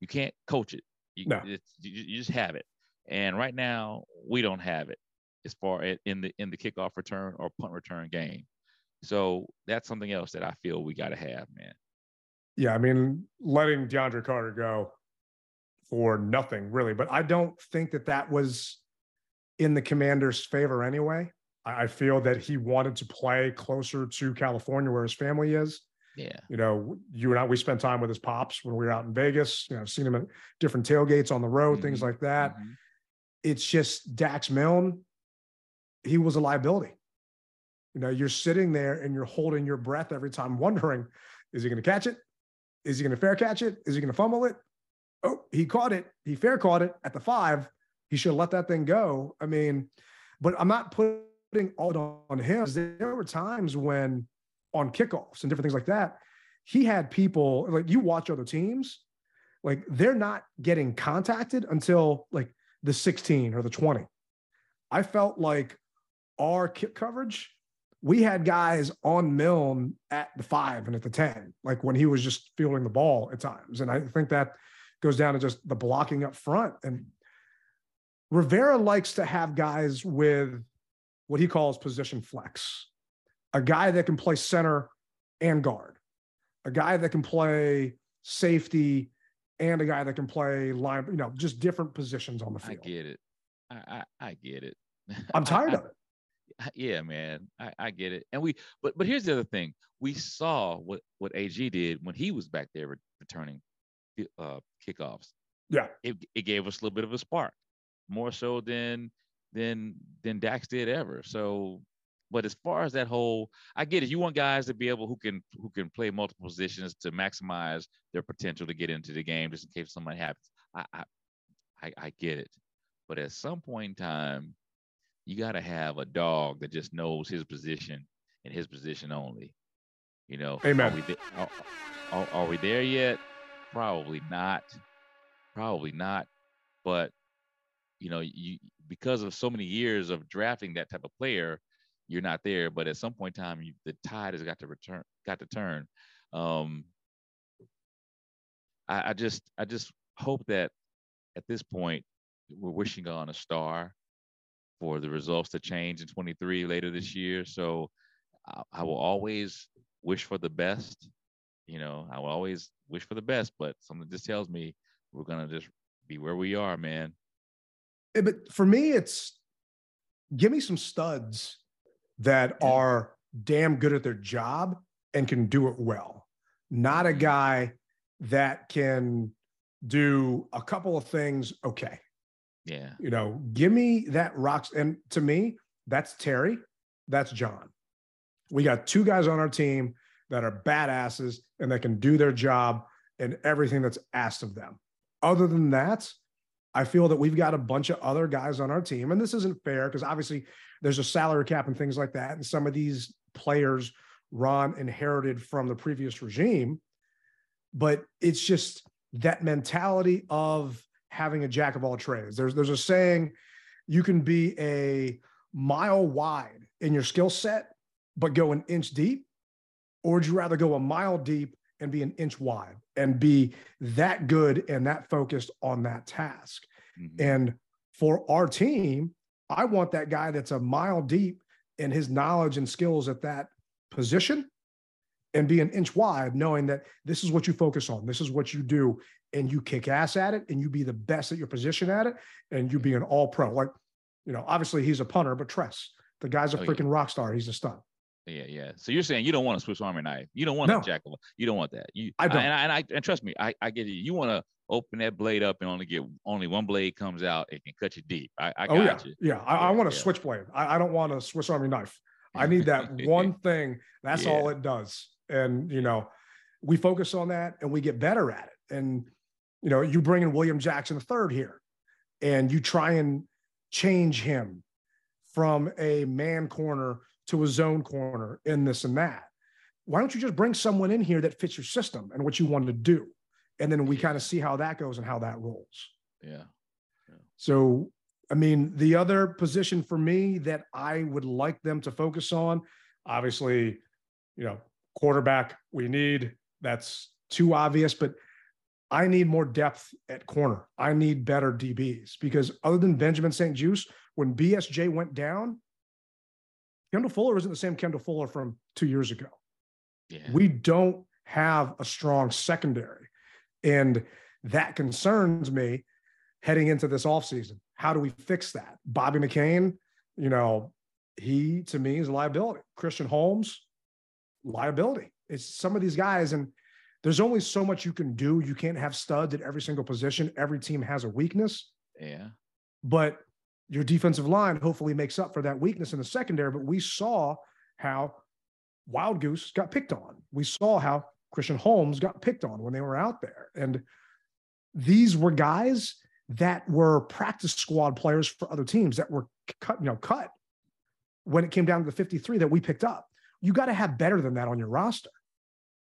You can't coach it. You, no. you, you just have it. And right now we don't have it as far as in the in the kickoff return or punt return game. So that's something else that I feel we got to have, man. Yeah, I mean, letting DeAndre Carter go for nothing really, but I don't think that that was in the Commanders' favor anyway. I feel that he wanted to play closer to California where his family is. Yeah. You know, you and I, we spent time with his pops when we were out in Vegas. You know, I've seen him at different tailgates on the road, mm-hmm. things like that. Mm-hmm. It's just Dax Milne, he was a liability. You know, you're sitting there and you're holding your breath every time, wondering, is he going to catch it? Is he going to fair catch it? Is he going to fumble it? Oh, he caught it. He fair caught it at the five. He should have let that thing go. I mean, but I'm not putting all on him. There were times when on kickoffs and different things like that, he had people like you watch other teams, like they're not getting contacted until like the 16 or the 20. I felt like our kick coverage, we had guys on Milne at the five and at the 10, like when he was just fielding the ball at times. And I think that goes down to just the blocking up front. And Rivera likes to have guys with what he calls position flex a guy that can play center and guard, a guy that can play safety, and a guy that can play line, you know, just different positions on the field. I get it. I, I, I get it. I'm tired I, of it. Yeah, man. I, I get it. And we but but here's the other thing. We saw what what AG did when he was back there returning uh kickoffs. Yeah. It it gave us a little bit of a spark. More so than than than Dax did ever. So but as far as that whole, I get it. You want guys to be able who can who can play multiple positions to maximize their potential to get into the game, just in case something happens. I I, I, I get it, but at some point in time, you got to have a dog that just knows his position and his position only. You know, Amen. Are we, are, are, are we there yet? Probably not. Probably not. But you know, you because of so many years of drafting that type of player, you're not there. But at some point in time, you, the tide has got to return, got to turn. Um, I, I just, I just hope that at this point we're wishing on a star for the results to change in 23 later this year. So I, I will always wish for the best. You know, I will always wish for the best, but something just tells me we're gonna just be where we are, man. But for me, it's give me some studs that are damn good at their job and can do it well. Not a mm-hmm. guy that can do a couple of things okay. Yeah. You know, give me that rocks. And to me, that's Terry, that's John. We got two guys on our team that are badasses and that can do their job and everything that's asked of them. Other than that, I feel that we've got a bunch of other guys on our team, and this isn't fair because obviously there's a salary cap and things like that. And some of these players Ron inherited from the previous regime, but it's just that mentality of having a jack of all trades. There's there's a saying you can be a mile wide in your skill set, but go an inch deep, or would you rather go a mile deep and be an inch wide and be that good and that focused on that task? Mm-hmm. And for our team, I want that guy that's a mile deep in his knowledge and skills at that position and be an inch wide, knowing that this is what you focus on, this is what you do, and you kick ass at it, and you be the best at your position at it, and you mm-hmm. be an all pro. Like, you know, obviously he's a punter, but Tress, the guy's a oh, freaking yeah. rock star. He's a stud. Yeah, yeah. So you're saying you don't want a Swiss Army knife. You don't want no. a jack of. You don't want that. You, I don't. I, and, I, and, I, and trust me, I, I get it. You want to open that blade up and only get only one blade comes out. It can cut you deep. I, I oh, yeah. you. Yeah, I, I want a yeah. switchblade. I, I don't want a Swiss Army knife. I need that one thing. That's yeah. all it does. And you know, we focus on that and we get better at it. And you know, you bring in William Jackson the third here, and you try and change him from a man corner to a zone corner in this and that. Why don't you just bring someone in here that fits your system and what you want to do? And then we kind of see how that goes and how that rolls. Yeah. yeah. So, I mean, the other position for me that I would like them to focus on, obviously, you know, quarterback we need. That's too obvious, but I need more depth at corner. I need better DBs because other than Benjamin St-Juste, when BSJ went down, Kendall Fuller isn't the same Kendall Fuller from two years ago. Yeah. We don't have a strong secondary. And that concerns me heading into this offseason. How do we fix that? Bobby McCain, you know, he to me is a liability. Christian Holmes, liability. It's some of these guys, and there's only so much you can do. You can't have studs at every single position. Every team has a weakness. Yeah. But your defensive line hopefully makes up for that weakness in the secondary. But we saw how Wildgoose got picked on. We saw how Christian Holmes got picked on when they were out there. And these were guys that were practice squad players for other teams that were cut, you know, cut when it came down to the 53 that we picked up. You got to have better than that on your roster.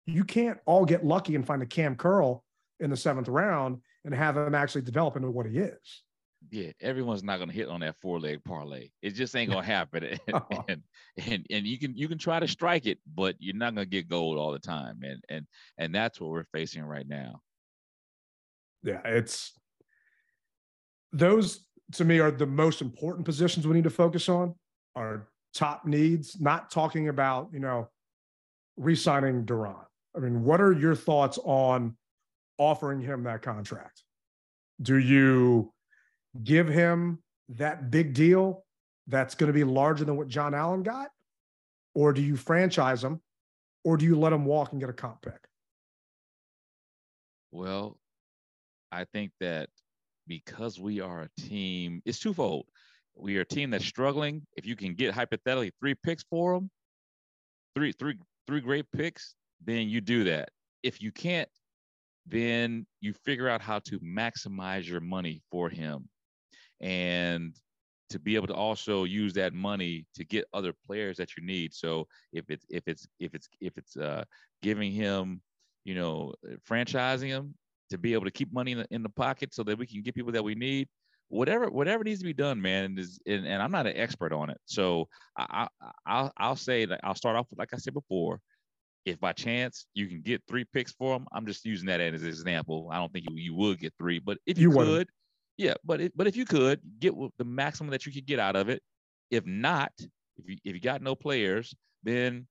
You can't all get lucky and find a Cam Curl in the seventh round and have him actually develop into what he is yeah, everyone's not gonna hit on that four leg parlay. It just ain't gonna happen. and, and, and and you can you can try to strike it, but you're not gonna get gold all the time. And and and that's what we're facing right now. Yeah, it's those to me are the most important positions we need to focus on. Our top needs. Not talking about you know re-signing Daron. I mean, what are your thoughts on offering him that contract? Do you give him that big deal that's going to be larger than what John Allen got? Or do you franchise him? Or do you let him walk and get a comp pick? Well, I think that because we are a team, it's twofold. We are a team that's struggling. If you can get hypothetically three picks for them, three, three, three great picks, then you do that. If you can't, then you figure out how to maximize your money for him and to be able to also use that money to get other players that you need. So if it's if it's if it's if it's uh, giving him, you know, franchising him to be able to keep money in the, in the pocket so that we can get people that we need. Whatever whatever needs to be done, man. Is and, and I'm not an expert on it, so I, I I'll I'll say that I'll start off with like I said before. If by chance you can get three picks for him, I'm just using that as an example. I don't think you, you would get three, but if you, You wouldn't. could, yeah, but it, but if you could get the maximum that you could get out of it, if not, if you if you got no players, then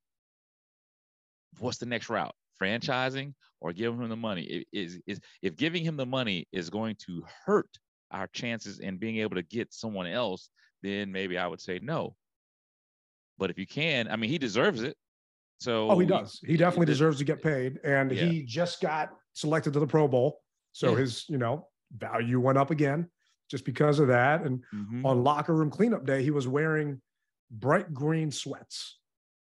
what's the next route? Franchising or giving him the money? I- Is is if giving him the money is going to hurt our chances in being able to get someone else, then maybe I would say no. But if you can, I mean, he deserves it. So Oh, he does. He definitely deserves to get paid. And Yeah. he just got selected to the Pro Bowl. So Yeah. his, you know, value went up again just because of that. And Mhm. on locker room cleanup day, he was wearing bright green sweats,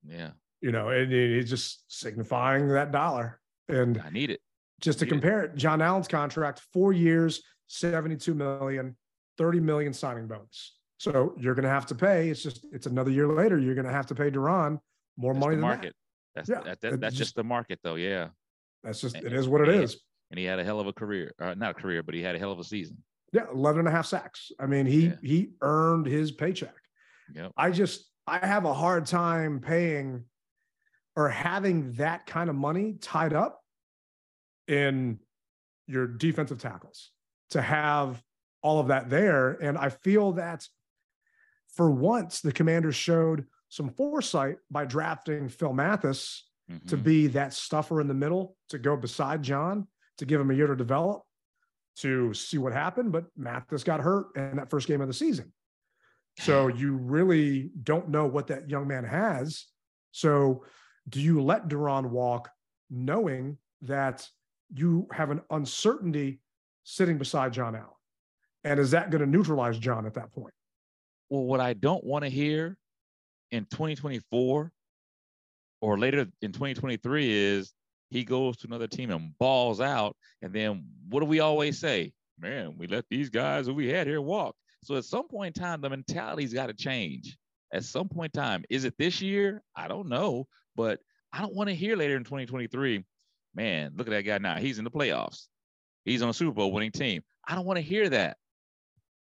Yeah, you know, and it- it's just signifying that dollar. And I need it. just to compare it, John Allen's contract, four years, 72 million, 30 million signing bonus. So you're going to have to pay. It's just, it's another year later. You're going to have to pay Daron more That's money the than market. that. That's Yeah, that, that, that's just- the market, though. Yeah, That's just, And- it is what it and- is. and he had a hell of a career. Uh, not a career, but he had a hell of a season. Yeah, 11 and a half sacks. I mean, he Yeah. he earned his paycheck. Yep. I just I have a hard time paying or having that kind of money tied up in your defensive tackles to have all of that there. And I feel that for once the commanders showed some foresight by drafting Phil Mathis to Mhm. be that stuffer in the middle to go beside John to give him a year to develop to see what happened. But Mathis got hurt in that first game of the season. So you really don't know what that young man has. So do you let Daron walk knowing that you have an uncertainty sitting beside John Allen? And is that going to neutralize John at that point? Well, what I don't want to hear in 2024 or later in 2023 is he goes to another team and balls out. And then what do we always say? Man, we let these guys who we had here walk. So at some point in time, the mentality's got to change. At some point in time, is it this year? I don't know, but I don't want to hear later in 2023, man, look at that guy now. He's in the playoffs. He's on a Super Bowl winning team. I don't want to hear that.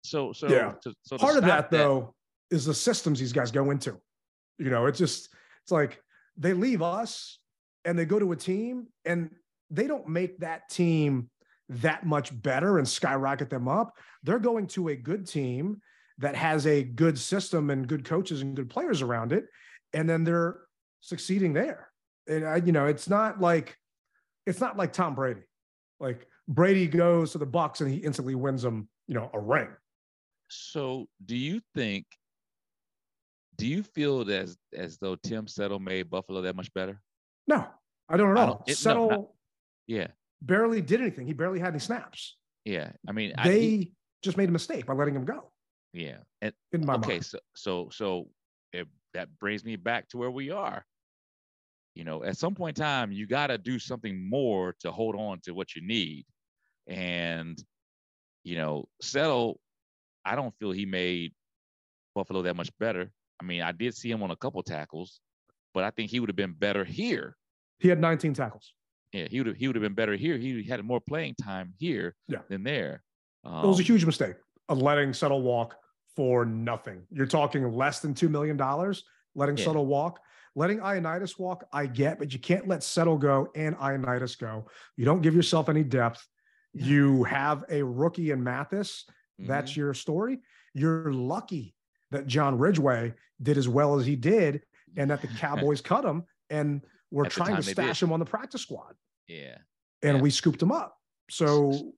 So, so, Yeah. so Part of stop that, though, is the systems these guys go into. You know, it's just, it's like they leave us and they go to a team and they don't make that team that much better and skyrocket them up. They're going to a good team that has a good system and good coaches and good players around it. And then they're succeeding there. And I, you know, it's not like, it's not like Tom Brady. Like Brady goes to the Bucks and he instantly wins them, you know, a ring. So, do you think? Do you feel as as though Tim Settle made Buffalo that much better? No, I don't at I all. don't- it- no, Settle not- Yeah, barely did anything. He barely had any snaps. yeah. I mean, I, They he- just made a mistake by letting him go. yeah. And In my okay, mind. so so so it, that brings me back to where we are. You know, at some point in time, you got to do something more to hold on to what you need, and you know, Settle. I don't feel he made Buffalo that much better. I mean, I did see him on a couple tackles, but I think he would have been better here. He had 19 tackles. Yeah, he would have he would have been better here. He had more playing time here Yeah. than there. it was a Um, huge mistake of letting Settle walk for nothing. You're talking less than $2 million, letting Yeah. Settle walk. Letting Ioannidis walk, I get, but you can't let Settle go and Ioannidis go. You don't give yourself any depth. You have a rookie in Mathis. That's your story. You're lucky that John Ridgeway did as well as he did and that the Cowboys cut him and were At trying to did. stash him on the practice squad. yeah. And Yeah. we scooped him up. So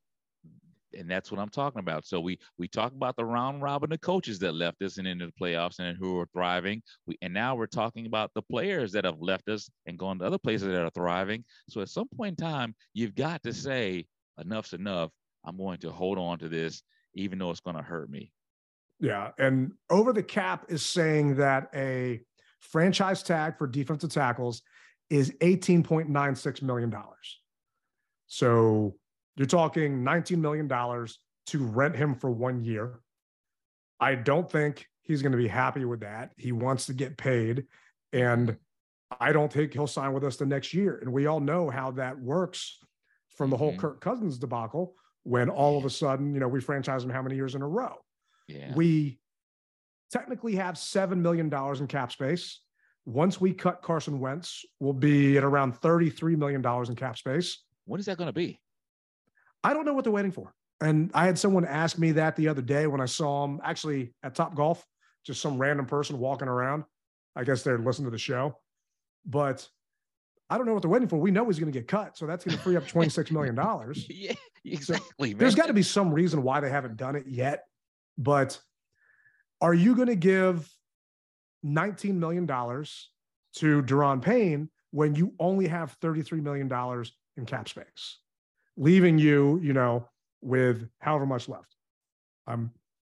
and that's what I'm talking about. So we we talk about the round robin of coaches that left us and into the playoffs and who are thriving. We and now we're talking about the players that have left us and gone to other places that are thriving. So at some point in time, you've got to say enough's enough. I'm going to hold on to this, even though it's going to hurt me. Yeah. And over the cap is saying that a franchise tag for defensive tackles is $18.96 million. So you're talking $19 million to rent him for one year. I don't think he's going to be happy with that. He wants to get paid. And I don't think he'll sign with us the next year. And we all know how that works from the whole Mhm. Kirk Cousins debacle when all of a sudden, you know, we franchise him how many years in a row? Yeah. we technically have $7 million in cap space. Once we cut Carson Wentz, we'll be at around $33 million in cap space. When is that going to be? I don't know what they're waiting for. And I had someone ask me that the other day when I saw him actually at Top Golf, just some random person walking around. I guess they're listening to the show. But I don't know what they're waiting for. We know he's going to get cut. So that's going to free up $26 million. yeah, exactly. So there's got to be some reason why they haven't done it yet. But are you going to give $19 million to Daron Payne when you only have $33 million in cap space, leaving you, you know, with however much left? I'm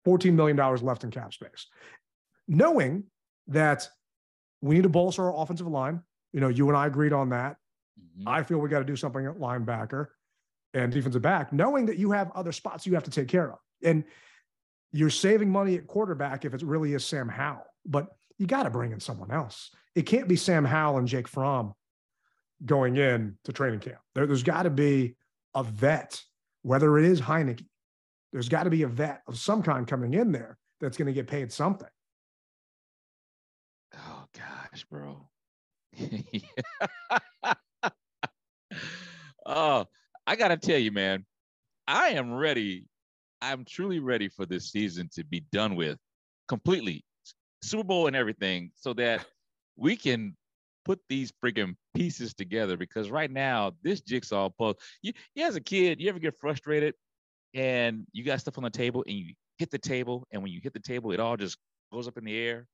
$14 million left in cap space. Knowing that we need to bolster our offensive line, you know, you and I agreed on that. Mm-hmm. I feel we got to do something at linebacker and defensive back, knowing that you have other spots you have to take care of. And you're saving money at quarterback if it really is Sam Howell, but you got to bring in someone else. It can't be Sam Howell and Jake Fromm going in to training camp. There, has got to be a vet, whether it is Heinicke. There's got to be a vet of some kind coming in there that's going to get paid something. Oh gosh, bro. oh, I gotta tell you, man, I am ready. I'm truly ready for this season to be done with completely, Super Bowl and everything, so that we can put these freaking pieces together. Because right now, this jigsaw puzzle, you, you as a kid, you ever get frustrated and you got stuff on the table and you hit the table, and when you hit the table, it all just goes up in the air.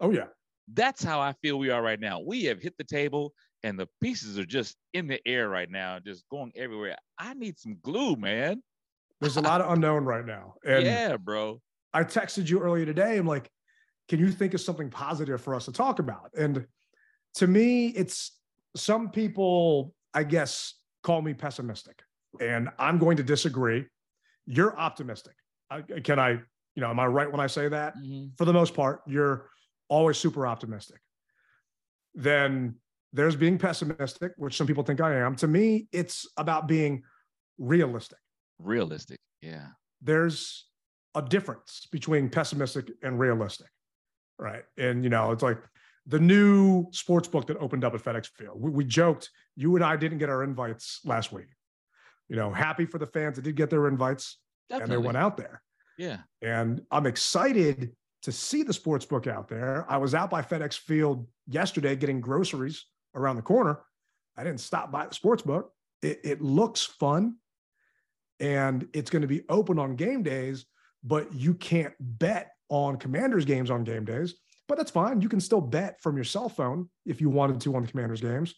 Oh yeah. That's how I feel we are right now. We have hit the table and the pieces are just in the air right now, just going everywhere. I need some glue, man. There's a lot of unknown right now. And yeah, bro. I texted you earlier today. I'm like, can you think of something positive for us to talk about? And to me, it's some people, I guess, call me pessimistic, and I'm going to disagree. You're optimistic. I, can I, you know, am I right when I say that? Mm-hmm. For the most part, you're always super optimistic. Then there's being pessimistic, which some people think I am. To me, it's about being realistic. Realistic. Yeah. There's a difference between pessimistic and realistic. Right. And, you know, it's like the new sports book that opened up at FedEx Field. We, we joked, you and I didn't get our invites last week. You know, happy for the fans that did get their invites Definitely. and they went out there. Yeah. And I'm excited to see the sports book out there. I was out by FedEx Field yesterday getting groceries around the corner. I didn't stop by the sports book. It, it looks fun and it's going to be open on game days, but you can't bet on commanders games on game days. But that's fine. You can still bet from your cell phone if you wanted to on the commanders games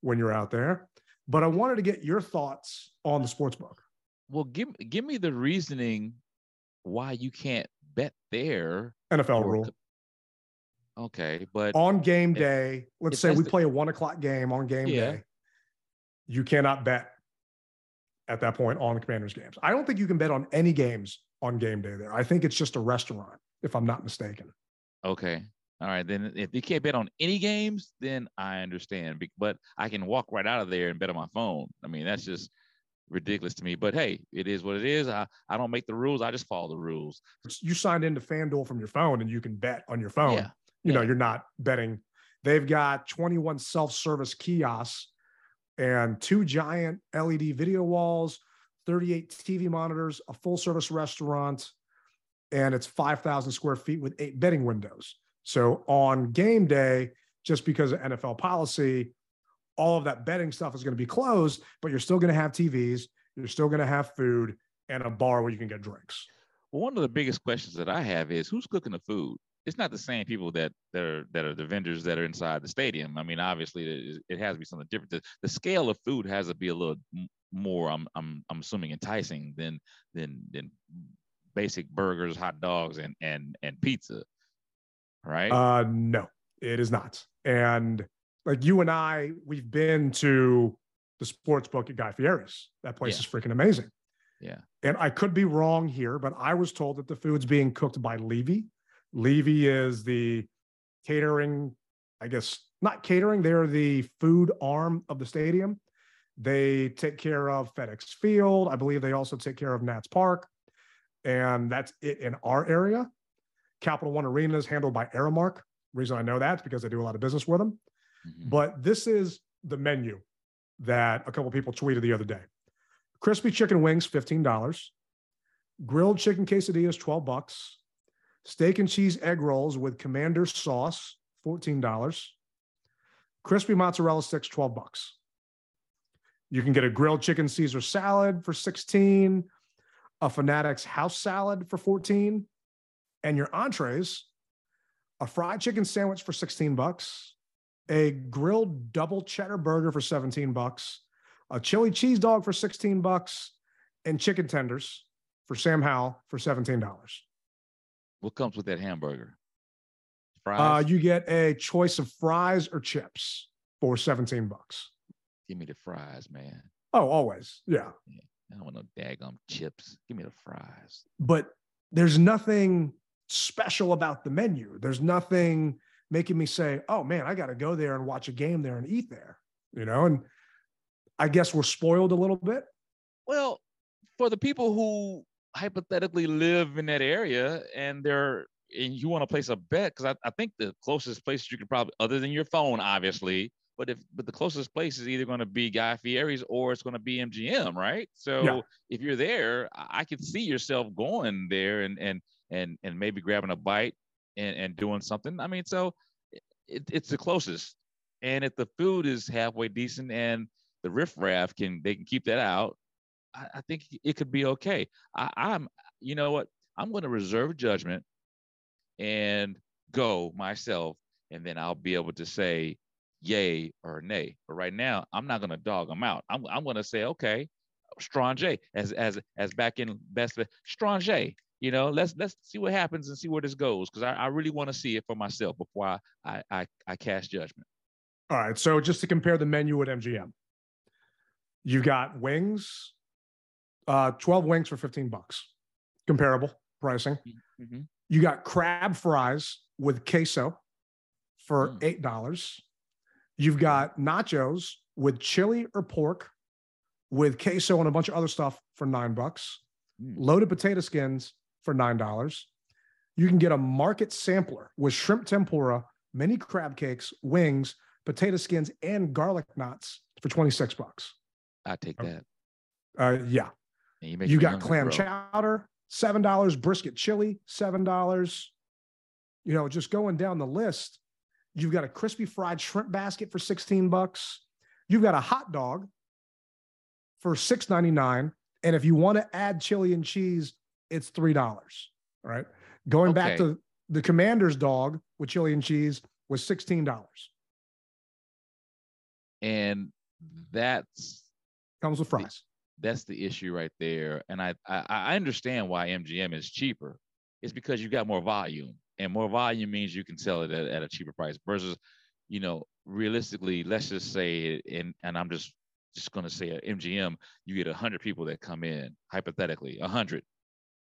when you're out there. But I wanted to get your thoughts on the sports book. Well, give give me the reasoning why you can't bet there. NFL rule. Okay, but on game day, let's say we the, play a one o'clock game on game yeah. day, you cannot bet at that point on the Commanders games. I don't think you can bet on any games on game day there. I think it's just a restaurant, if I'm not mistaken. Okay. All right. Then if you can't bet on any games, then I understand. But I can walk right out of there and bet on my phone. I mean, that's just ridiculous to me. But hey, it is what it is. I, I don't make the rules. I just follow the rules. You signed into FanDuel from your phone and you can bet on your phone. Yeah you yeah. know, you're not betting. They've got 21 self-service kiosks and two giant LED video walls, 38 TV monitors, a full-service restaurant, and it's 5,000 square feet with eight betting windows. So on game day, just because of NFL policy, all of that betting stuff is going to be closed, but you're still going to have TVs, you're still going to have food and a bar where you can get drinks. Well, one of the biggest questions that I have is who's cooking the food? It's not the same people that that are that are the vendors that are inside the stadium. I mean, obviously, it, it has to be something different. The, the, scale of food has to be a little more. I'm I'm I'm assuming enticing than than than basic burgers, hot dogs, and and and pizza. Right? Uh, no, it is not. And like you and I, we've been to the sports book at Guy Fieri's. That place yeah. is freaking amazing. Yeah. And I could be wrong here, but I was told that the food's being cooked by Levy Levy is the catering, I guess, not catering, they're the food arm of the stadium. They take care of FedEx Field. I believe they also take care of Nats Park. And that's it in our area. Capital One Arena is handled by Aramark. Reason I know that is because I do a lot of business with them. Mhm. But this is the menu that a couple people tweeted the other day. Crispy chicken wings, $15. Grilled chicken quesadillas, 12 bucks. Steak and cheese egg rolls with commander sauce, $14. Crispy mozzarella sticks, 12 bucks. You can get a grilled chicken Caesar salad for 16, a Fanatics house salad for 14, and your entrees, a fried chicken sandwich for 16 bucks, a grilled double cheddar burger for 17 bucks, a chili cheese dog for 16 bucks, and chicken tenders for Sam Howell for $17. What comes with that hamburger? Uh, Fries. you get a choice of fries or chips for 17 bucks. Give me the fries, man. Oh, always. Yeah. I don't want no daggum chips. Give me the fries. But there's nothing special about the menu. There's nothing making me say, oh man, I got to go there and watch a game there and eat there, you know? And I guess we're spoiled a little bit. Well, for the people who hypothetically live in that area and they're and you want to place a bet, because I, I think the closest place you could probably other than your phone, obviously, but if but the closest place is either going to be Guy Fieri's or it's going to be MGM, right? So Yeah. if you're there, I could see yourself going there and and and and maybe grabbing a bite and and doing something. I mean, so it, it's the closest. And if the food is halfway decent and the riffraff can they can keep that out, I, I think it could be okay. I, I'm you know what? I'm going to reserve judgment and go myself, and then I'll be able to say yay or nay. But right now, I'm not going to dog them out. I'm I'm going to say okay, Strange as as as back in best Strange. You know, let's let's see what happens and see where this goes because I, I really want to see it for myself before I, I I I cast judgment. All right. So just to compare the menu at MGM, you've got wings, uh, 12 wings for 15 bucks, comparable pricing. Mhm. You got crab fries with queso for Mm. eight dollars. You've got nachos with chili or pork with queso and a bunch of other stuff for nine bucks. Mm. Loaded potato skins for nine dollars. You can get a market sampler with shrimp tempura, mini crab cakes, wings, potato skins, and garlic knots for 26 bucks. I take that. Uh, yeah. You You got clam bro. chowder, seven dollars, brisket chili, seven dollars. You know, just going down the list, you've got a crispy fried shrimp basket for 16 bucks. You've got a hot dog for $6.99. And if you want to add chili and cheese, it's three dollars. Right. Going back to the commander's dog with chili and cheese was $16. and that's Comes with fries. That's the issue right there. And I, I I understand why MGM is cheaper. It's because you got more volume, and more volume means you can sell it at, at a cheaper price. Versus, you know, realistically, let's just say, and and I'm just just gonna say at MGM, you get hundred people that come in, hypothetically, hundred.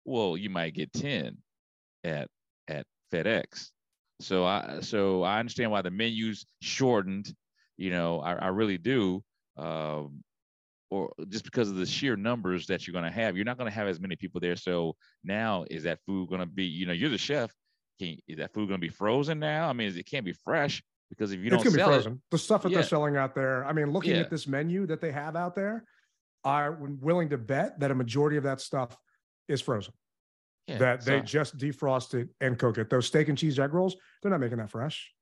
Well, you might get ten at at FedEx. So I so I understand why the menu's shortened. You know, I, I really do. Um, or just because of the sheer numbers that you're going to have, you're not going to have as many people there. So now, is that food going to be? You know, you're the chef. Can is that food going to be frozen now? I mean, it can't be fresh because if you it's don't gonna be sell it, frozen. The stuff that Yeah. they're selling out there. I mean, looking Yeah. at this menu that they have out there, I'm willing to bet that a majority of that stuff is frozen. yeah, that they so- just defrost it and cook it. Those steak and cheese egg rolls, they're not making that fresh.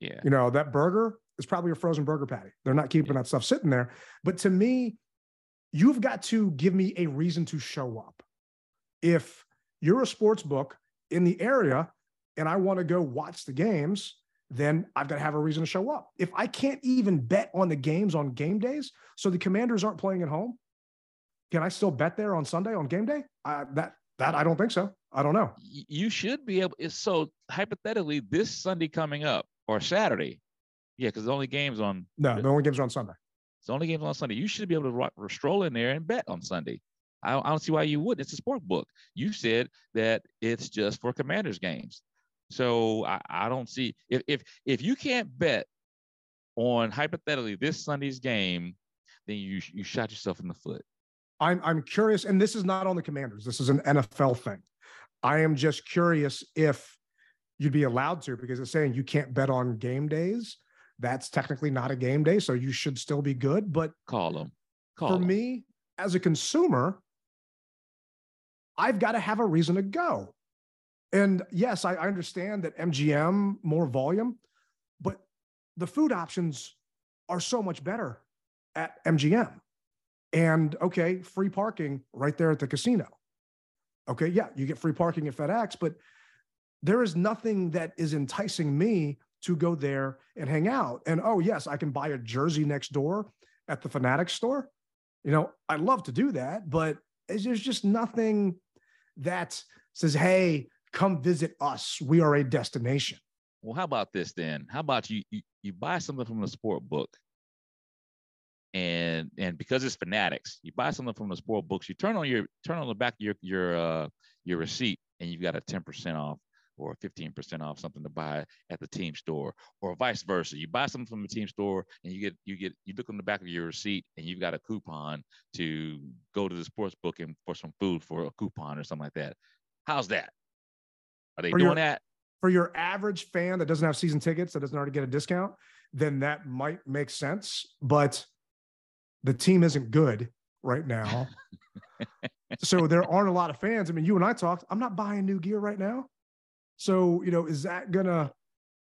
yeah, You know, that burger is probably a frozen burger patty. They're not keeping that stuff sitting there. But to me, you've got to give me a reason to show up. If you're a sports book in the area and I want to go watch the games, then I've got to have a reason to show up. If I can't even bet on the games on game days, so the commanders aren't playing at home, can I still bet there on Sunday on game day? Uh, that that I don't think so. I don't know. you should be able. So hypothetically, this Sunday coming up or Saturday, yeah, because the only games on No, the only games are on Sunday. It's the only games on Sunday. You should be able to ro- stroll in there and bet on Sunday. I don't, I don't see why you wouldn't. It's a sport book. You said that it's just for Commanders games, so I, I don't see if if if you can't bet on hypothetically this Sunday's game, then you you shot yourself in the foot. I'm I'm curious, and this is not on the commanders. This is an NFL thing. I am just curious if you'd be allowed to because it's saying you can't bet on game days. That's technically not a game day, so you should still be good. But Call them. Call for 'em. me, as a consumer, I've got to have a reason to go. And yes, I, I understand that MGM more volume, but the food options are so much better at MGM. And okay, free parking right there at the casino. Okay, yeah, you get free parking at FedEx, but there is nothing that is enticing me to go there and hang out. And oh, yes, I can buy a jersey next door at the Fanatics store. You know, I love to do that, but there's just nothing that says, hey, come visit us. We are a destination. Well, how about this then? How about you you, you buy something from the sport book, and and because it's fanatics, you buy something from the sport books. You turn on your turn on the back of your your uh, your receipt, and you've got a ten percent off or fifteen percent off something to buy at the team store, or vice versa. You buy something from the team store, and you get you get you look on the back of your receipt, and you've got a coupon to go to the sports book and for some food for a coupon or something like that. How's that? Are they For doing your- that? For your average fan that doesn't have season tickets, that doesn't already get a discount, then that might make sense. But the team isn't good right now. so there aren't a lot of fans. I mean, you and I talked, I'm not buying new gear right now. So, you know, is that gonna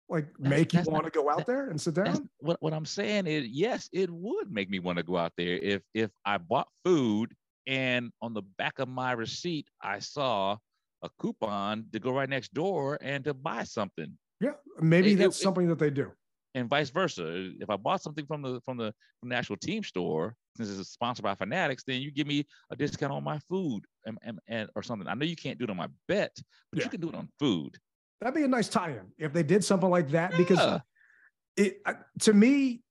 like That's- make you want to go out that- there and sit down? what, what I'm saying is yes, it would make me want to go out there if if I bought food and on the back of my receipt I saw a coupon to go right next door and to buy something Yeah, maybe It- it- that's it- something that they do. and vice versa. If I bought something from the from the from the actual team store, since it's sponsored by Fanatics, then you give me a discount on my food and, and, and or something. I know you can't do it on my bet, but Yeah. you can do it on food. That'd be a nice tie-in if they did something like that because it to me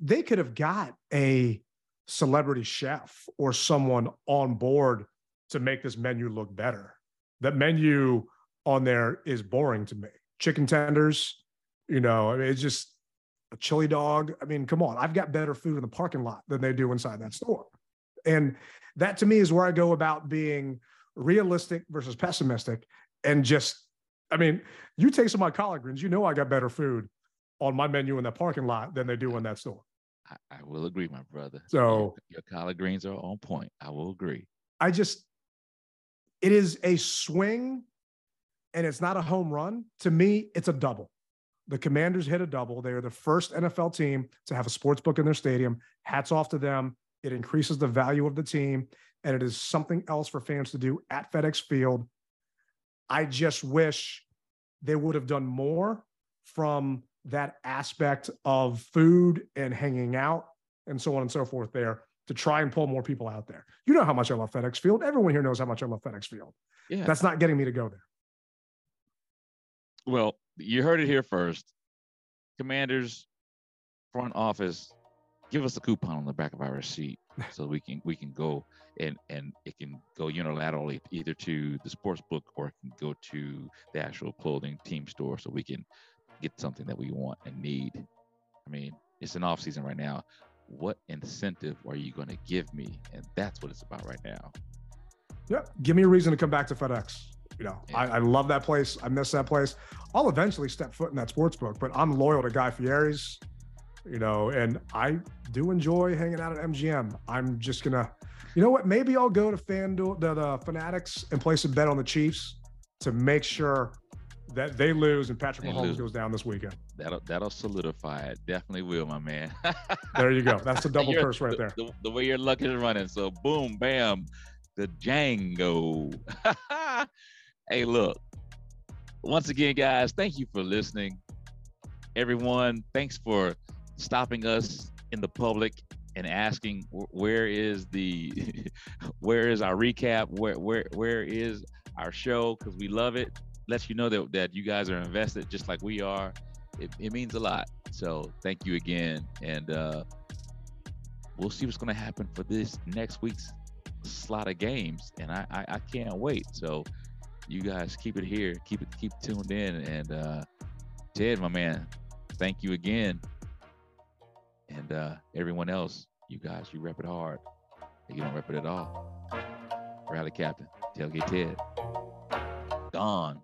they could have got a celebrity chef or someone on board to make this menu look better. The menu on there is boring to me. Chicken tenders you know i mean it's just a chili dog. I mean come on i've got better food in the parking lot than they do inside that store. And that to me is where i go about being realistic versus pessimistic and just i mean you take some of my collard greens you know i got better food on my menu in that parking lot than they do in that store I, I will agree, my brother. Your- So- your collard greens are on point. I will agree. I just, it is a swing and it's not a home run. To me, it's a double. The Commanders hit a double. They are the first NFL team to have a sports book in their stadium. Hats off to them. It increases the value of the team, and it is something else for fans to do at FedEx Field. I just wish they would have done more from that aspect of food and hanging out and so on and so forth there to try and pull more people out there. You know how much I love FedEx Field. Everyone here knows how much I love FedEx Field. Yeah. That's not getting me to go there. Well, you heard it here first. Commanders front office, give us a coupon on the back of our receipt so we can we can go and and it can go unilaterally either to the sports book or it can go to the actual clothing team store so we can get something that we want and need. I mean, it's an off season right now. What incentive are you going to give me? And that's what it's about right now. Yeah. Give me a reason to come back to FedEx. You know, Yeah. I, I love that place. I miss that place. I'll eventually step foot in that sports book, but I'm loyal to Guy Fieri's, you know, and I do enjoy hanging out at MGM. I'm just gonna, you know what? Maybe I'll go to FanDuel, the, the Fanatics, and place a bet on the Chiefs to make sure that they lose and Patrick They Mahomes lose. goes down this weekend. That'll that'll solidify it. Definitely will, my man. There you go. That's a double You're- curse right the, there. The, the way your luck is running. So boom, bam, the Django. hey, look. Once again, guys, thank you for listening. Everyone, thanks for stopping us in the public and asking where is the where is our recap? Where where where is our show? Because we love it. Lets you know that that you guys are invested just like we are. It, it means a lot. So thank you again. And uh we'll see what's going to happen for this next week's slot of games, and I, I I can't wait. So you guys keep it here, keep it keep tuned in, and uh, Ted, my man, thank you again, and uh, everyone else, you guys, you rep it hard. You don't rep it at all. Rally captain, tailgate Ted, gone.